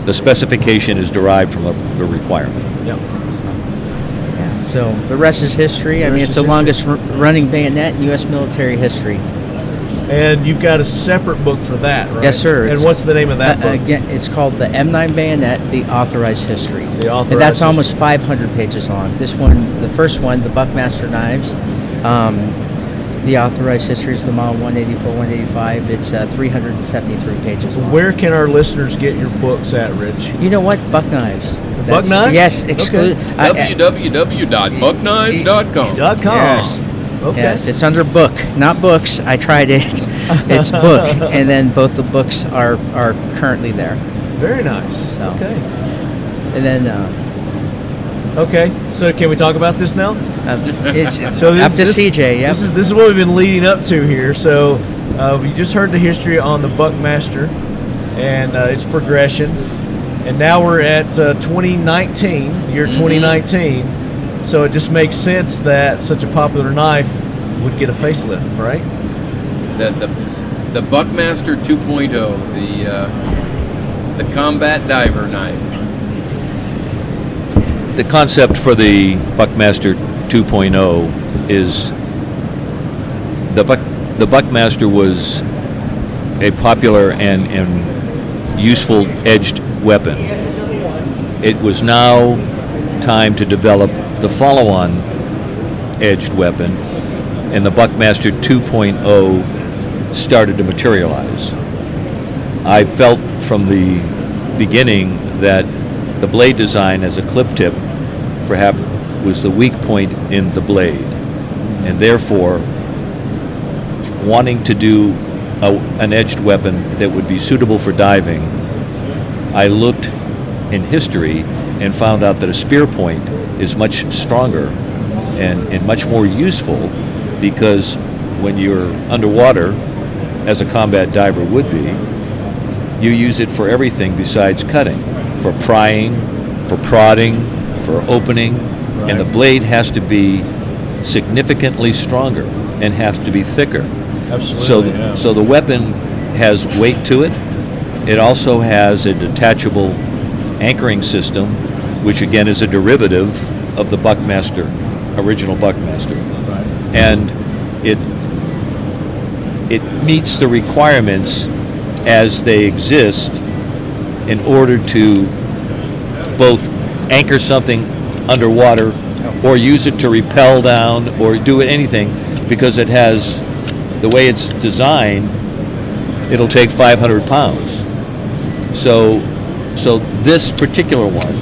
The specification is derived from the, the requirement. Yep. Yeah. So the rest is history. I mean, it's the is longest r- running bayonet in U.S. military history. And you've got a separate book for that, right? Yes, sir. And It's- what's the name of that Uh, book? again, it's called the M9 Bayonet, the Authorized History. The Authorized And that's History. almost 500 pages long. This one, the first one, the Buckmaster knives, um, the Authorized histories of the model 184, 185. It's uh, 373 pages long. Where can our listeners get your books at, Rich? You know what? Buck knives. Buck knives? Yes, Okay. exclusive. www.buckknives.com. Dot com. Yes. Okay. Yes, it's under book, not books. I tried it. it's book, and then both the books are are currently there. Very nice. So. Okay. And then uh, Okay. So can we talk about this now? uh, it's So this, up to this- CJ. Yep. This is this is what we've been leading up to here. So uh, we just heard the history on the Buckmaster and uh, its progression, and now we're at uh, 2019, year 2019. So it just makes sense that such a popular knife would get a facelift, right? The, the, the Buckmaster 2.0, the, uh, the combat diver knife. The concept for the Buckmaster 2.0 is the Buck the Buckmaster was a popular and, and useful edged weapon. It was now time to develop the follow-on edged weapon, and the Buckmaster 2.0 started to materialize. I felt from the beginning that the blade design as a clip tip perhaps was the weak point in the blade, and therefore wanting to do a, an edged weapon that would be suitable for diving, I looked in history and found out that a spear point is much stronger and, and much more useful because when you're underwater, as a combat diver would be, you use it for everything besides cutting, for prying, for prodding, for opening, and the blade has to be significantly stronger and has to be thicker. Absolutely. So, yeah. so the weapon has weight to it. It also has a detachable anchoring system, which again is a derivative of the Buckmaster, original Buckmaster, Right. and it it meets the requirements as they exist in order to both anchor something underwater or use it to repel down or do anything because it has the way it's designed it'll take 500 pounds. So so this particular one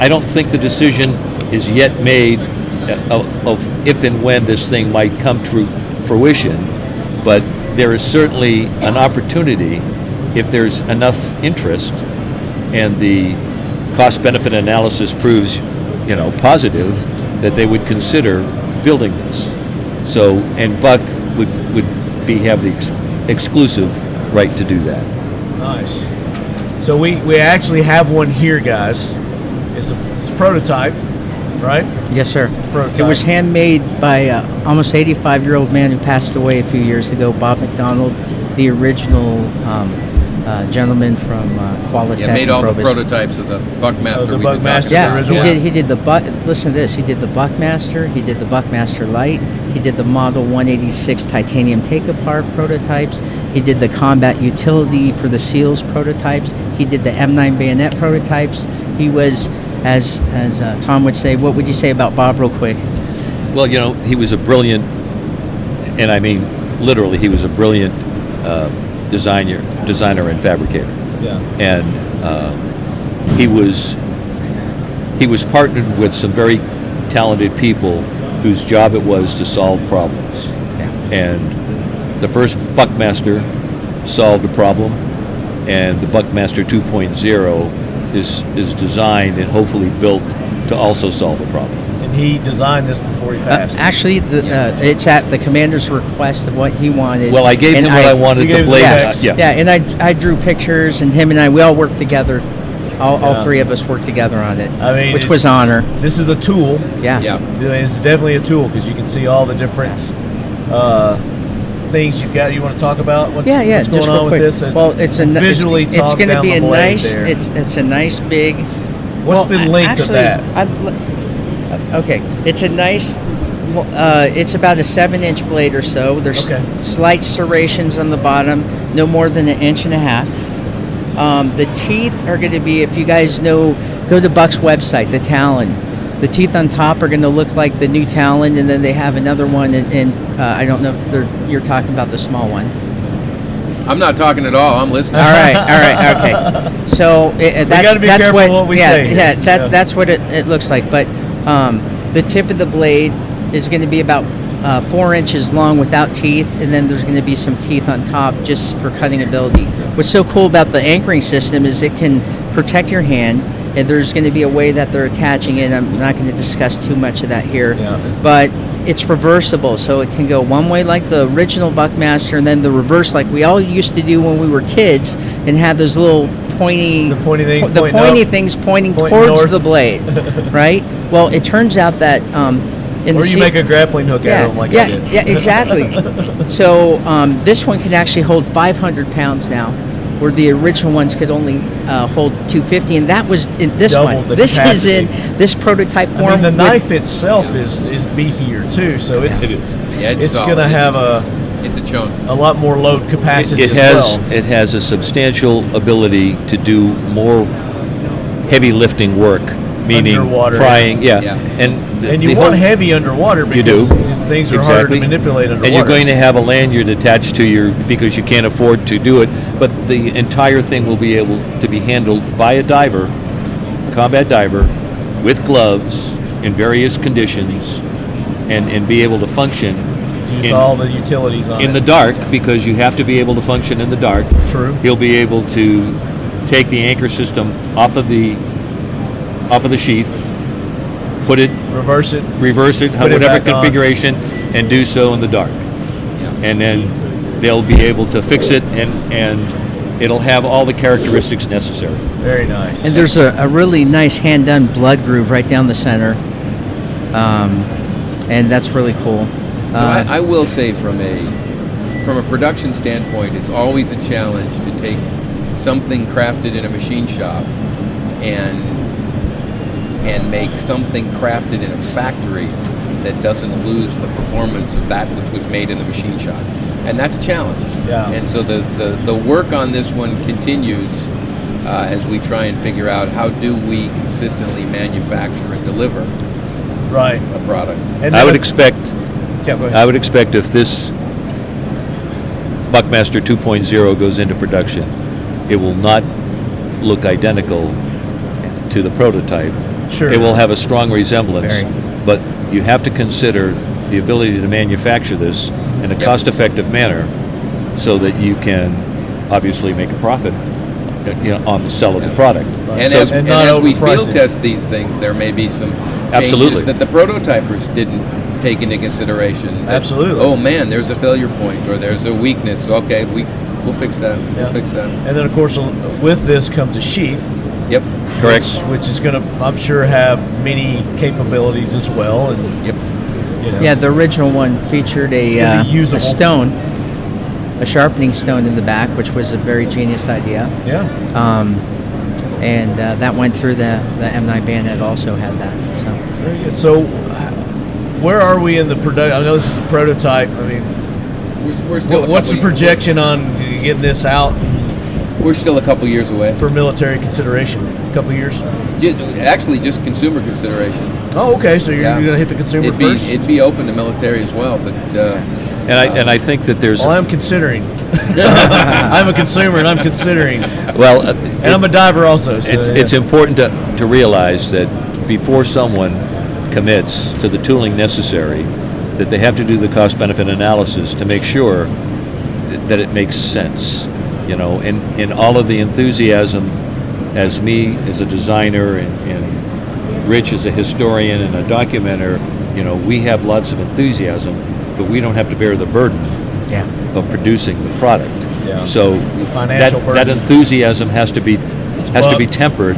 i don't think the decision is yet made uh, of, of if and when this thing might come to fruition but there is certainly an opportunity if there's enough interest and the cost benefit analysis proves you know positive that they would consider building this so and buck would would be have the ex- exclusive right to do that Nice. So we, we actually have one here, guys. It's a, it's a prototype, right? Yes, sir. It's the prototype. It was handmade by uh, almost 85 year old man who passed away a few years ago, Bob McDonald, the original um, uh, gentleman from uh, Qualitech. Yeah, made and all the prototypes of the Buckmaster. Oh, the we've Buckmaster, talking the Yeah, original he did. He did the buck. Listen to this. He did the Buckmaster. He did the Buckmaster Light. He did the Model 186 titanium take-apart prototypes. He did the combat utility for the Seals prototypes. He did the M9 bayonet prototypes. He was, as as uh, Tom would say, what would you say about Bob, real quick? Well, you know, he was a brilliant, and I mean literally, he was a brilliant uh, designer, designer and fabricator. Yeah. And uh, he was he was partnered with some very talented people whose job it was to solve problems. And the first Buckmaster solved a problem, and the Buckmaster 2.0 is is designed and hopefully built to also solve a problem. And he designed this before he Uh, passed. actually, the, uh, it's at the commander's request of what he wanted. Well, I gave him what I, wanted You the blade. the uh, yeah. Yeah, and I, I drew pictures, and him and I, we all worked together. All, Yeah. all three of us worked together on it, I mean, which was it's- honor. This is a tool. Yeah. Yeah. I mean, It's definitely a tool because you can see all the different uh, things you've got. You want to talk about what, Yeah, yeah. what's going on real with this? It's well, it's a visually It's, it's going to down be the a nice. there. It's it's a nice big. What's well, the a- length actually, of that? I'd l- okay, it's a nice. Uh, it's about a seven-inch blade or so. There's Okay. slight serrations on the bottom, no more than an inch and a half. Um, the teeth are going to be, if you guys know, go to Buck's website, the Talon. The teeth on top are going to look like the new Talon, and then they have another one, and, and uh, I don't know if they're, you're talking about the small one. I'm not talking at all. I'm listening. All right, all right, okay. So uh, that's gotta be that's careful what, what we yeah, say. Yeah, that, Yeah. that's what it, it looks like. But um, the tip of the blade is going to be about uh, four inches long without teeth, and then there's going to be some teeth on top just for cutting ability. What's so cool about the anchoring system is it can protect your hand, and there's going to be a way that they're attaching it. I'm not going to discuss too much of that here, Yeah. but it's reversible, so it can go one way like the original Buckmaster, and then the reverse like we all used to do when we were kids, and have those little pointy, The pointy things the pointing pointy up, things pointing pointing towards north. the blade, right? Well, it turns out that um, in or the you se- make a grappling hook yeah, out of them like yeah, I did. yeah, exactly. so um, this one can actually hold 500 pounds now, where the original ones could only uh, hold 250, and that was in this Double one. the This capacity. is in this prototype form. I mean, the with- knife itself is is beefier too, so it's It is. Yeah, it's, it's gonna have a It's a chunk. a lot more load capacity It as has well. it has a substantial ability to do more heavy lifting work, meaning Underwater. prying. Yeah, Yeah. and the- And you the want whole- heavy underwater You do. because these things are harder to manipulate underwater. And you're going to have a lanyard attached to your because you can't afford to do it. But the entire thing will be able to be handled by a diver, a combat diver, with gloves in various conditions, and and be able to function use in, all the utilities on in it. the dark because you have to be able to function in the dark. True. He'll be able to take the anchor system off of the off of the sheath, put it Reverse it. reverse it, Put it whatever on. configuration, and do so in the dark. And then they'll be able to fix it, and and it'll have all the characteristics necessary. Very nice. And there's a, a really nice hand done blood groove right down the center. Um, and that's really cool. So Uh, I, I will say, from a from a production standpoint, it's always a challenge to take something crafted in a machine shop and and make something crafted in a factory that doesn't lose the performance of that which was made in the machine shop, and that's a challenge. Yeah. And so the the, the work on this one continues. Uh, as we try and figure out how do we consistently manufacture and deliver right. a product. And I would a- expect Yeah. I would expect if this Buckmaster 2.0 goes into production, it will not look identical to the prototype. Sure. It will have a strong resemblance, Very. but you have to consider the ability to manufacture this in a Yep. cost-effective manner so that you can obviously make a profit uh, you know, on the sell of the product. And So- as, And and not as we field test these things, there may be some Absolutely. changes that the prototypers didn't take into consideration. That, Absolutely. Oh man, there's a failure point or there's a weakness. Okay, we we'll fix that. Yeah. We'll fix that. And then, of course, with this comes a sheath, Yep. Correct. which, which is going to, I'm sure, have many capabilities as well. And Yep. you know, Yeah, the original one featured a, gonna uh, a stone, a sharpening stone in the back, which was a very genius idea. yeah, Um, and uh, that went through the, the M9 Bayonet also had that. So very good. So, where are we in the production? I know this is a prototype. I mean, We're, we're still. what, what's the projection on getting this out We're still a couple years away. for military consideration? A couple years? Actually, just consumer consideration. Oh, okay. So you're, Yeah. you're going to hit the consumer It'd be first? it'd be open to military as well, but uh, and I and I think that there's well, I'm considering. I'm a consumer and I'm considering. well, uh, And I'm a diver also. So, it's yeah. it's important to, to realize that before someone commits to the tooling necessary, that they have to do the cost benefit analysis to make sure that it makes sense. You know, and, and all of the enthusiasm as me as a designer and, and Rich as a historian and a documenter, you know, we have lots of enthusiasm, but we don't have to bear the burden Yeah. of producing the product. Yeah. So that, financial that burden. enthusiasm has to be has to be tempered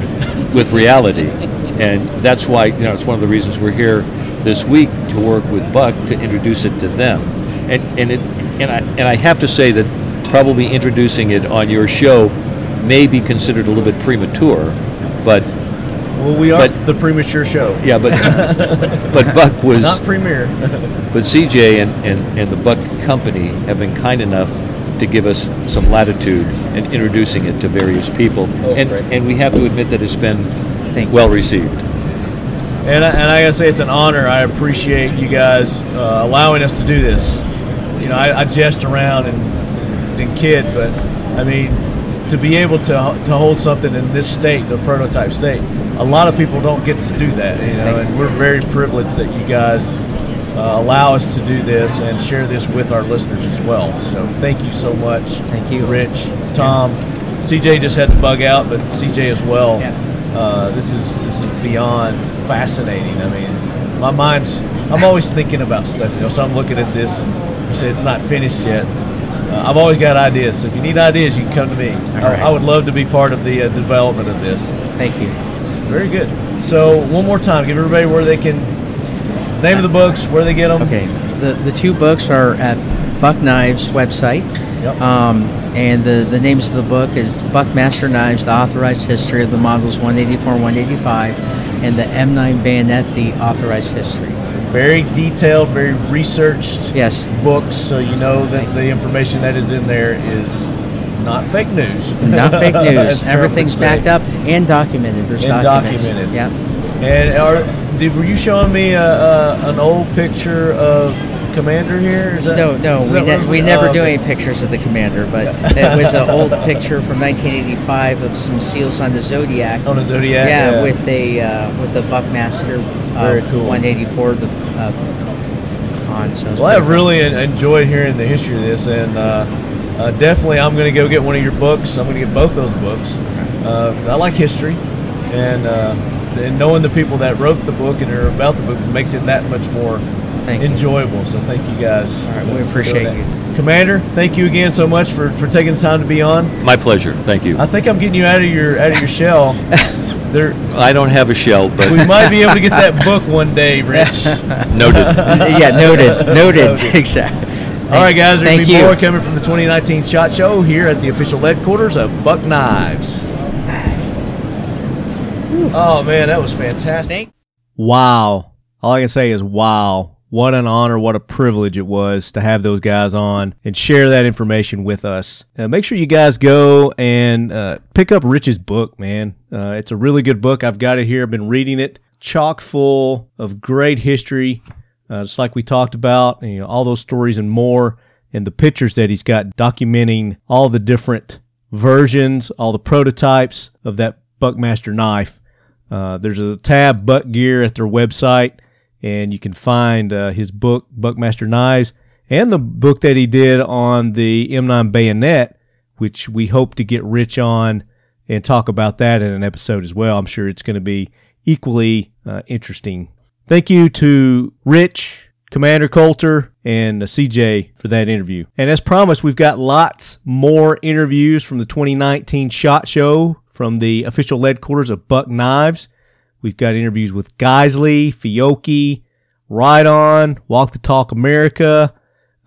with reality, and that's why you know it's one of the reasons we're here this week to work with Buck to introduce it to them, and and it and I and I have to say that probably introducing it on your show may be considered a little bit premature, but Well, we are But- the premature show. yeah, but but Buck was Not premiere. but CJ and, and, and the Buck Company have been kind enough to give us some latitude in introducing it to various people. Oh, and, great. and we have to admit that it's been Thank well received. And I, and I gotta say, it's an honor. I appreciate you guys uh, allowing us to do this. You know, I, I jest around and, and kid, but I mean, to be able to to hold something in this state, the prototype state, a lot of people don't get to do that. You know, and we're very privileged that you guys uh, allow us to do this and share this with our listeners as well. So thank you so much. Thank you. Rich, Tom, CJ just had to bug out, but CJ as well. Yeah. Uh, this is this is beyond fascinating. I mean, my mind's I'm always thinking about stuff. You know, so I'm looking at this and you say it's not finished yet. Uh, I've always got ideas. So if you need ideas, you can come to me. I, right. I would love to be part of the uh, development of this. Thank you. Very good. So one more time, give everybody where they can name of the books, where they get them. Okay. The the two books are at Buck Knives website. Yep. Um, and the, the names of the book is Buckmaster Knives, the authorized history of the models 184 and 185, and the M9 bayonet, the authorized history. Very detailed, very researched. Yes. Books, so you know that the information that is in there is not fake news. Not fake news. Everything's backed up and documented. There's And documents. documented. Yep. And are did, were you showing me a, a, an old picture of Commander here? Is that No, no, we, ne- we never Oh, do okay. any pictures of the commander, but it was an old picture from 1985 of some seals on the Zodiac. on a Zodiac. yeah, with a uh, with a Buckmaster uh, cool. 184 the uh, on. So Well, I really en- enjoyed hearing the history of this, and uh, uh, definitely I'm going to go get one of your books. I'm going to get both those books because I like history, and uh, and knowing the people that wrote the book and are about the book makes it that much more Thank you. enjoyable. So thank you guys. All right, we appreciate you. Commander. Thank you again so much for, for taking the time to be on. My pleasure. Thank you. I think I'm getting you out of your out of your shell. There, I don't have a shell, but we might be able to get that book one day, Rich. noted. yeah, noted, noted, exactly. All right, guys. There'll Thank be you. more coming from the 2019 Shot Show here at the official headquarters of Buck Knives. Oh man, that was fantastic. Wow. All I can say is wow. What an honor, what a privilege it was to have those guys on and share that information with us. Uh, make sure you guys go and uh, pick up Rich's book, man. Uh, it's a really good book. I've got it here. I've been reading it. Chock full of great history, uh, just like we talked about, you know, all those stories and more, and the pictures that he's got documenting all the different versions, all the prototypes of that Buckmaster knife. Uh, there's a tab Buck Gear at their website, and you can find uh, his book Buckmaster Knives and the book that he did on the M9 bayonet, which we hope to get Rich on and talk about that in an episode as well. I'm sure it's going to be equally uh, interesting. Thank you to Rich, Commander Coulter, and CJ for that interview. And as promised, we've got lots more interviews from the 2019 SHOT Show from the official headquarters of Buck Knives. We've got interviews with Geissele, Fiocchi, Ride On, Walk the Talk America.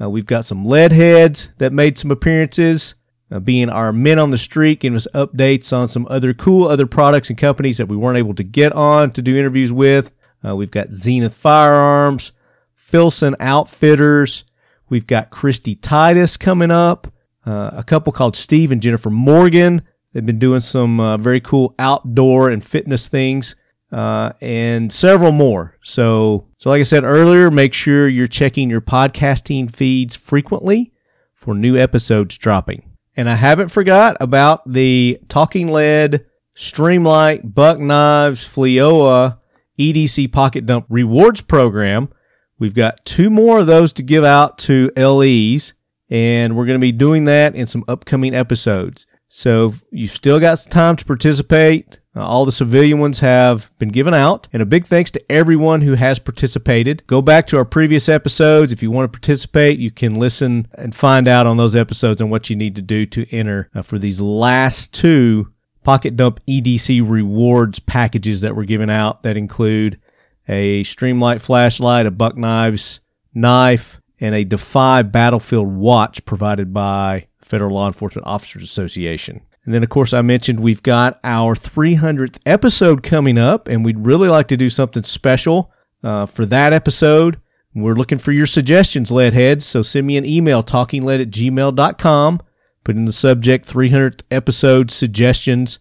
Uh, we've got some lead heads that made some appearances, uh, being our men on the street, giving us updates on some other cool other products and companies that we weren't able to get on to do interviews with. Uh, we've got Zenith Firearms, Filson Outfitters. We've got Christy Titus coming up. Uh, a couple called Steve and Jennifer Morgan. They've been doing some uh, very cool outdoor and fitness things, uh, and several more. So, so like I said earlier, make sure you're checking your podcasting feeds frequently for new episodes dropping. And I haven't forgot about the Talking Lead, Streamlight, Buck Knives, Fleoa, EDC Pocket Dump Rewards Program. We've got two more of those to give out to LEs, and we're going to be doing that in some upcoming episodes. So you've still got some time to participate. All the civilian ones have been given out. And a big thanks to everyone who has participated. Go back to our previous episodes. If you want to participate, you can listen and find out on those episodes and what you need to do to enter uh, for these last two Pocket Dump EDC rewards packages that were given out that include a Streamlight flashlight, a Buck Knives knife, and a Defy Battlefield watch provided by Federal Law Enforcement Officers Association. And then, of course, I mentioned we've got our 300th episode coming up, and we'd really like to do something special uh, for that episode. We're looking for your suggestions, leadheads. So send me an email, talkinglead at gmail.com. Put in the subject 300th episode suggestions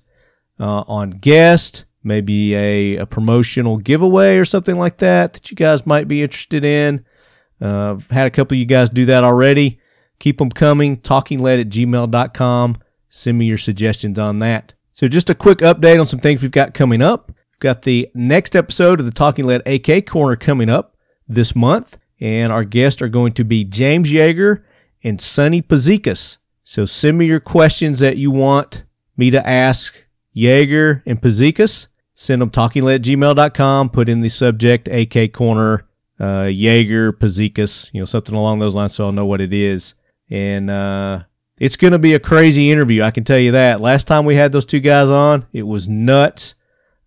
uh, on guest, maybe a, a, promotional giveaway or something like that that you guys might be interested in. Uh, I've had a couple of you guys do that already. Keep them coming. Talkingled at gmail.com. Send me your suggestions on that. So, just a quick update on some things we've got coming up. We've got the next episode of the Talking Lead AK Corner coming up this month, and our guests are going to be James Yeager and Sonny Puzikas. So, send me your questions that you want me to ask Yeager and Puzikas. Send them talkinglead at gmail.com. Put in the subject AK Corner, uh, Yeager, Puzikas, you know, something along those lines so I'll know what it is and uh, it's going to be a crazy interview. I can tell you that. Last time we had those two guys on, it was nuts.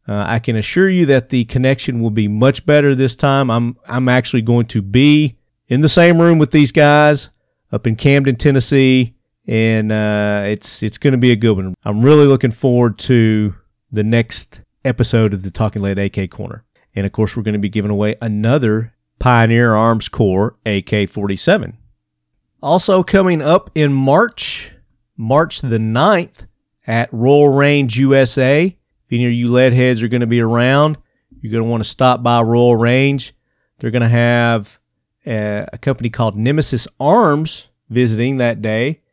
Uh, I can assure you that the connection will be much better this time. I'm I'm actually going to be in the same room with these guys up in Camden, Tennessee, and uh, it's it's going to be a good one. I'm really looking forward to the next episode of the Talking Lead AK Corner, and of course we're going to be giving away another Pioneer Arms Corp AK-47. Also coming up in March, March the 9th at Royal Range USA. If any of you lead heads are going to be around, you're going to want to stop by Royal Range. They're going to have a, a company called Nemesis Arms visiting that day.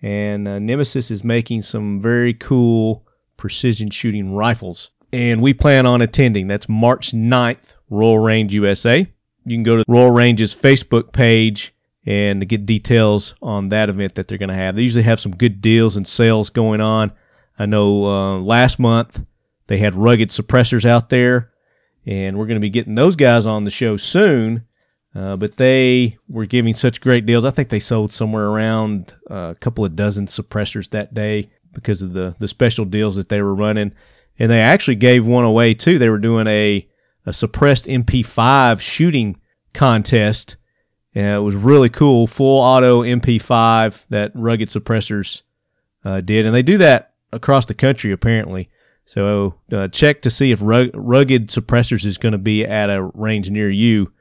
And uh, Nemesis is making some very cool precision shooting rifles. And we plan on attending. That's March 9th, Royal Range USA. You can go to Royal Range's Facebook page and to get details on that event that they're going to have. They usually have some good deals and sales going on. I know uh, last month they had rugged suppressors out there, and we're going to be getting those guys on the show soon. Uh, but they were giving such great deals. I think they sold somewhere around uh, a couple of dozen suppressors that day because of the, the special deals that they were running. And they actually gave one away too. They were doing a, a suppressed MP5 shooting contest yeah, it was really cool. Full auto MP5 that Rugged Suppressors uh, did, and they do that across the country apparently. So uh, check to see if Rug- Rugged Suppressors is going to be at a range near you,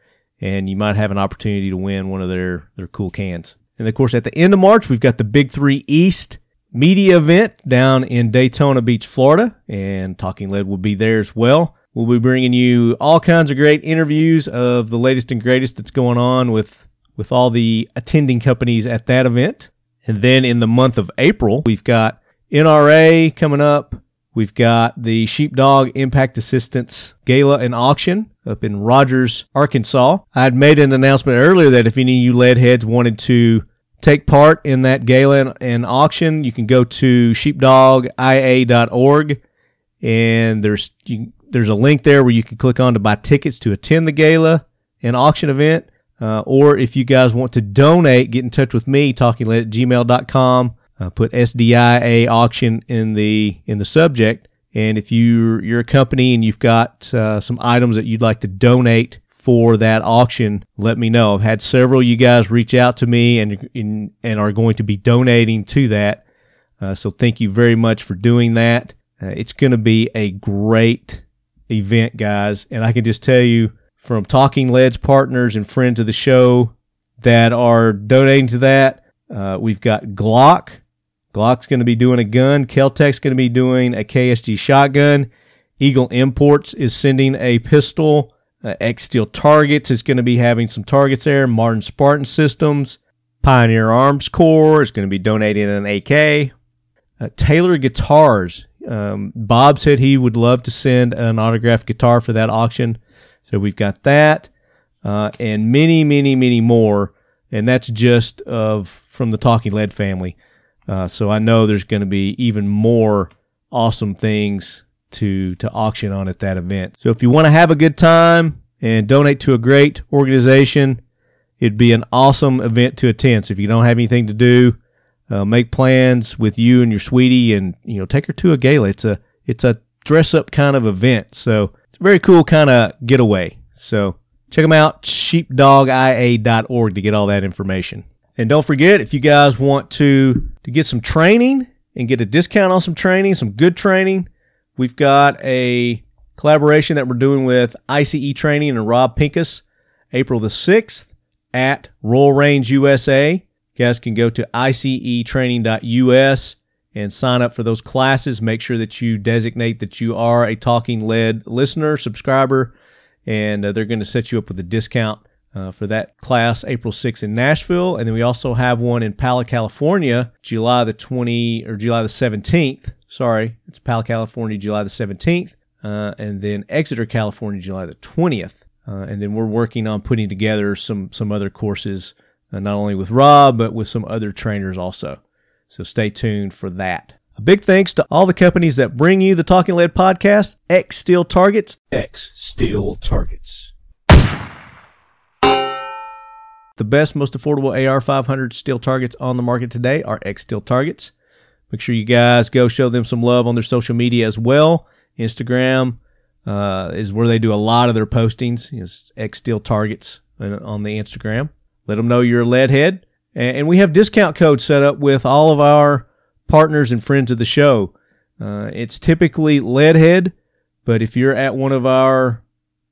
and you might have an opportunity to win one of their their cool cans. And of course, at the end of March, we've got the Big Three East media event down in Daytona Beach, Florida, and Talking Lead will be there as well. We'll be bringing you all kinds of great interviews of the latest and greatest that's going on with, with all the attending companies at that event. And then in the month of April, we've got NRA coming up. We've got the Sheepdog Impact Assistance Gala and Auction up in Rogers, Arkansas. I'd made an announcement earlier that if any of you lead heads wanted to take part in that gala and auction, you can go to sheepdogia.org and there's you, there's a link there where you can click on to buy tickets to attend the gala and auction event. Uh, or if you guys want to donate, get in touch with me, talkinglead at gmail.com. Uh, put SDIA auction in the in the subject. And if you you're a company and you've got uh, some items that you'd like to donate for that auction, let me know. I've had several you guys reach out to me and and, and are going to be donating to that. Uh, so thank you very much for doing that. Uh, it's going to be a great event, guys. And I can just tell you from Talking Leads partners and friends of the show that are donating to that, uh, we've got Glock. Glock's going to be doing a gun. Keltec's going to be doing a KSG shotgun. Eagle Imports is sending a pistol. Uh, X Steel Targets is going to be having some targets there. Martin Spartan Systems. Pioneer Arms Corp is going to be donating an AK. Uh, Taylor Guitars Um, Bob said he would love to send an autographed guitar for that auction. So we've got that uh, and many, many, many more. And that's just of from the Talking Lead family. Uh, so I know there's going to be even more awesome things to to auction on at that event. So if you want to have a good time and donate to a great organization, it'd be an awesome event to attend. So if you don't have anything to do, uh, make plans with you and your sweetie, and you know take her to a gala. It's a it's a dress up kind of event. So it's a very cool kind of getaway. So check them out, sheepdogia.org to get all that information. And don't forget, if you guys want to to get some training and get a discount on some training, some good training, we've got a collaboration that we're doing with ICE Training and Rob Pincus, April the 6th at Royal Range USA. You guys can go to icetraining.us and sign up for those classes. Make sure that you designate that you are a Talking Lead listener, subscriber, and uh, they're going to set you up with a discount uh, for that class April 6th in Nashville. And then we also have one in Pala, California, July the 20 or July the 17th. Sorry, it's Pala, California, July the 17th. Uh, and then Exeter, California, July the 20th. Uh, and then we're working on putting together some some other courses, uh, not only with Rob but with some other trainers also. So stay tuned for that. A big thanks to all the companies that bring you the Talking Lead podcast. X Steel Targets. X Steel Targets. The best, most affordable AR500 steel targets on the market today are X Steel Targets. Make sure you guys go show them some love on their social media as well. Instagram uh, is where they do a lot of their postings. It's X Steel Targets on the Instagram. Let them know you're a lead head. And we have discount codes set up with all of our partners and friends of the show. Uh, it's typically leadhead, but if you're at one of our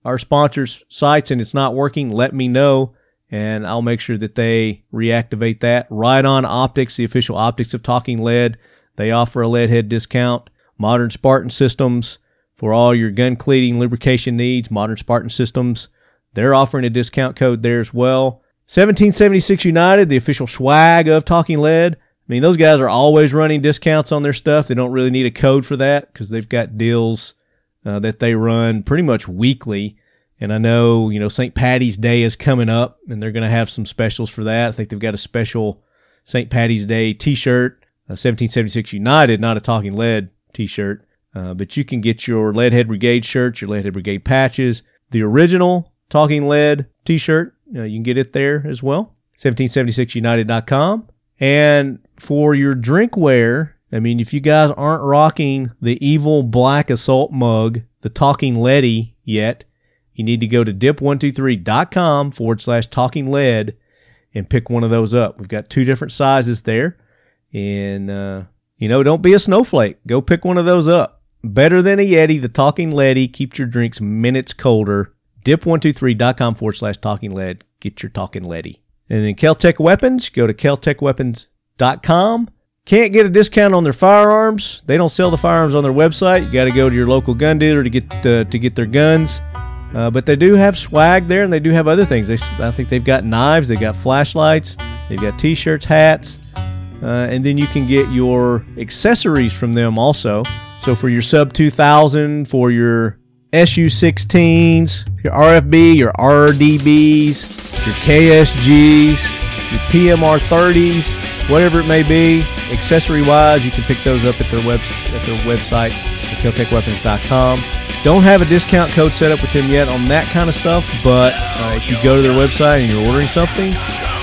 our sponsors' sites and it's not working, let me know and I'll make sure that they reactivate that. Riton Optics, the official optics of Talking Lead, they offer a Leadhead discount. Modern Spartan Systems for all your gun cleaning lubrication needs. Modern Spartan Systems, they're offering a discount code there as well. 1776 United, the official swag of Talking Lead. I mean, those guys are always running discounts on their stuff. They don't really need a code for that because they've got deals uh, that they run pretty much weekly and I know, you know, St. Patty's Day is coming up and they're going to have some specials for that. I think they've got a special St. Patty's Day t shirt, 1776 United, not a Talking Lead t shirt. Uh, but you can get your Leadhead Brigade shirts, your Leadhead Brigade patches, the original Talking Lead t shirt. Uh, you can get it there as well. 1776united.com. And for your drinkware, I mean, if you guys aren't rocking the evil black assault mug, the Talking Leady yet, you need to go to dip123.com forward slash talking lead and pick one of those up. We've got two different sizes there. And, uh, you know, don't be a snowflake. Go pick one of those up. Better than a Yeti, the Talking Leady keeps your drinks minutes colder. Dip123.com forward slash talking lead. Get your Talking Leady. And then Keltec Weapons, go to keltecweapons.com. Can't get a discount on their firearms. They don't sell the firearms on their website. You got to go to your local gun dealer to get uh, to get their guns. Uh, but they do have swag there, and they do have other things. They, I think they've got knives, they've got flashlights, they've got T-shirts, hats, uh, and then you can get your accessories from them also. So for your sub 2000, for your SU16s, your RFB, your RDBs, your KSGs, your PMR 30s, whatever it may be, accessory wise, you can pick those up at their web at their website, KeltecWeapons.com. Don't have a discount code set up with them yet on that kind of stuff, but uh, if you go to their website and you're ordering something,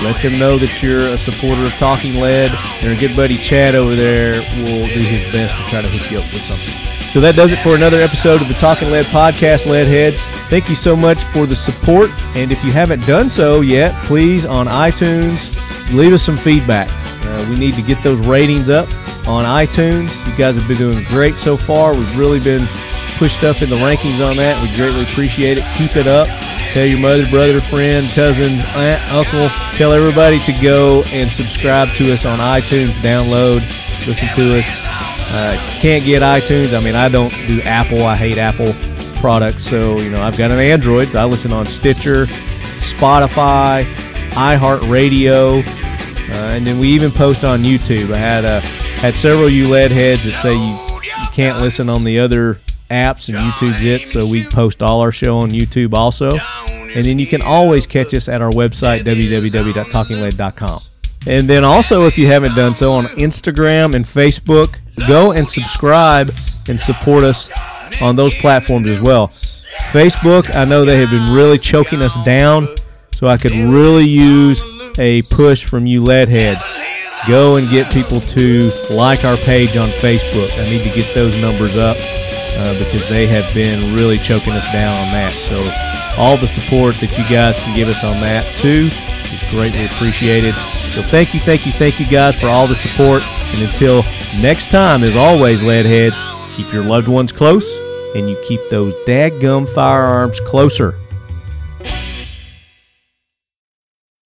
let them know that you're a supporter of Talking Lead. And our good buddy Chad over there will do his best to try to hook you up with something. So that does it for another episode of the Talking Lead podcast, Leadheads. Thank you so much for the support. And if you haven't done so yet, please on iTunes, leave us some feedback. Uh, we need to get those ratings up on iTunes. You guys have been doing great so far. We've really been pushed up in the rankings on that. We greatly appreciate it. Keep it up. Tell your mother, brother, friend, cousin, aunt, uncle. Tell everybody to go and subscribe to us on iTunes. Download, listen to us. Uh, can't get iTunes. I mean, I don't do Apple. I hate Apple products. So, you know, I've got an Android. I listen on Stitcher, Spotify, iHeartRadio, uh, and then we even post on YouTube. I had uh, had several you lead heads that say you can't listen on the other apps and YouTube's it, so we post all our show on YouTube also. And then you can always catch us at our website, www.talkinglead.com. And then also, if you haven't done so, on Instagram and Facebook, go and subscribe and support us on those platforms as well. Facebook, I know they have been really choking us down, so I could really use a push from you lead heads. Go and get people to like our page on Facebook. I need to get those numbers up uh, because they have been really choking us down on that. So, all the support that you guys can give us on that too is greatly appreciated. So, thank you, thank you, thank you guys for all the support. And until next time, as always, leadheads, keep your loved ones close and you keep those dadgum firearms closer.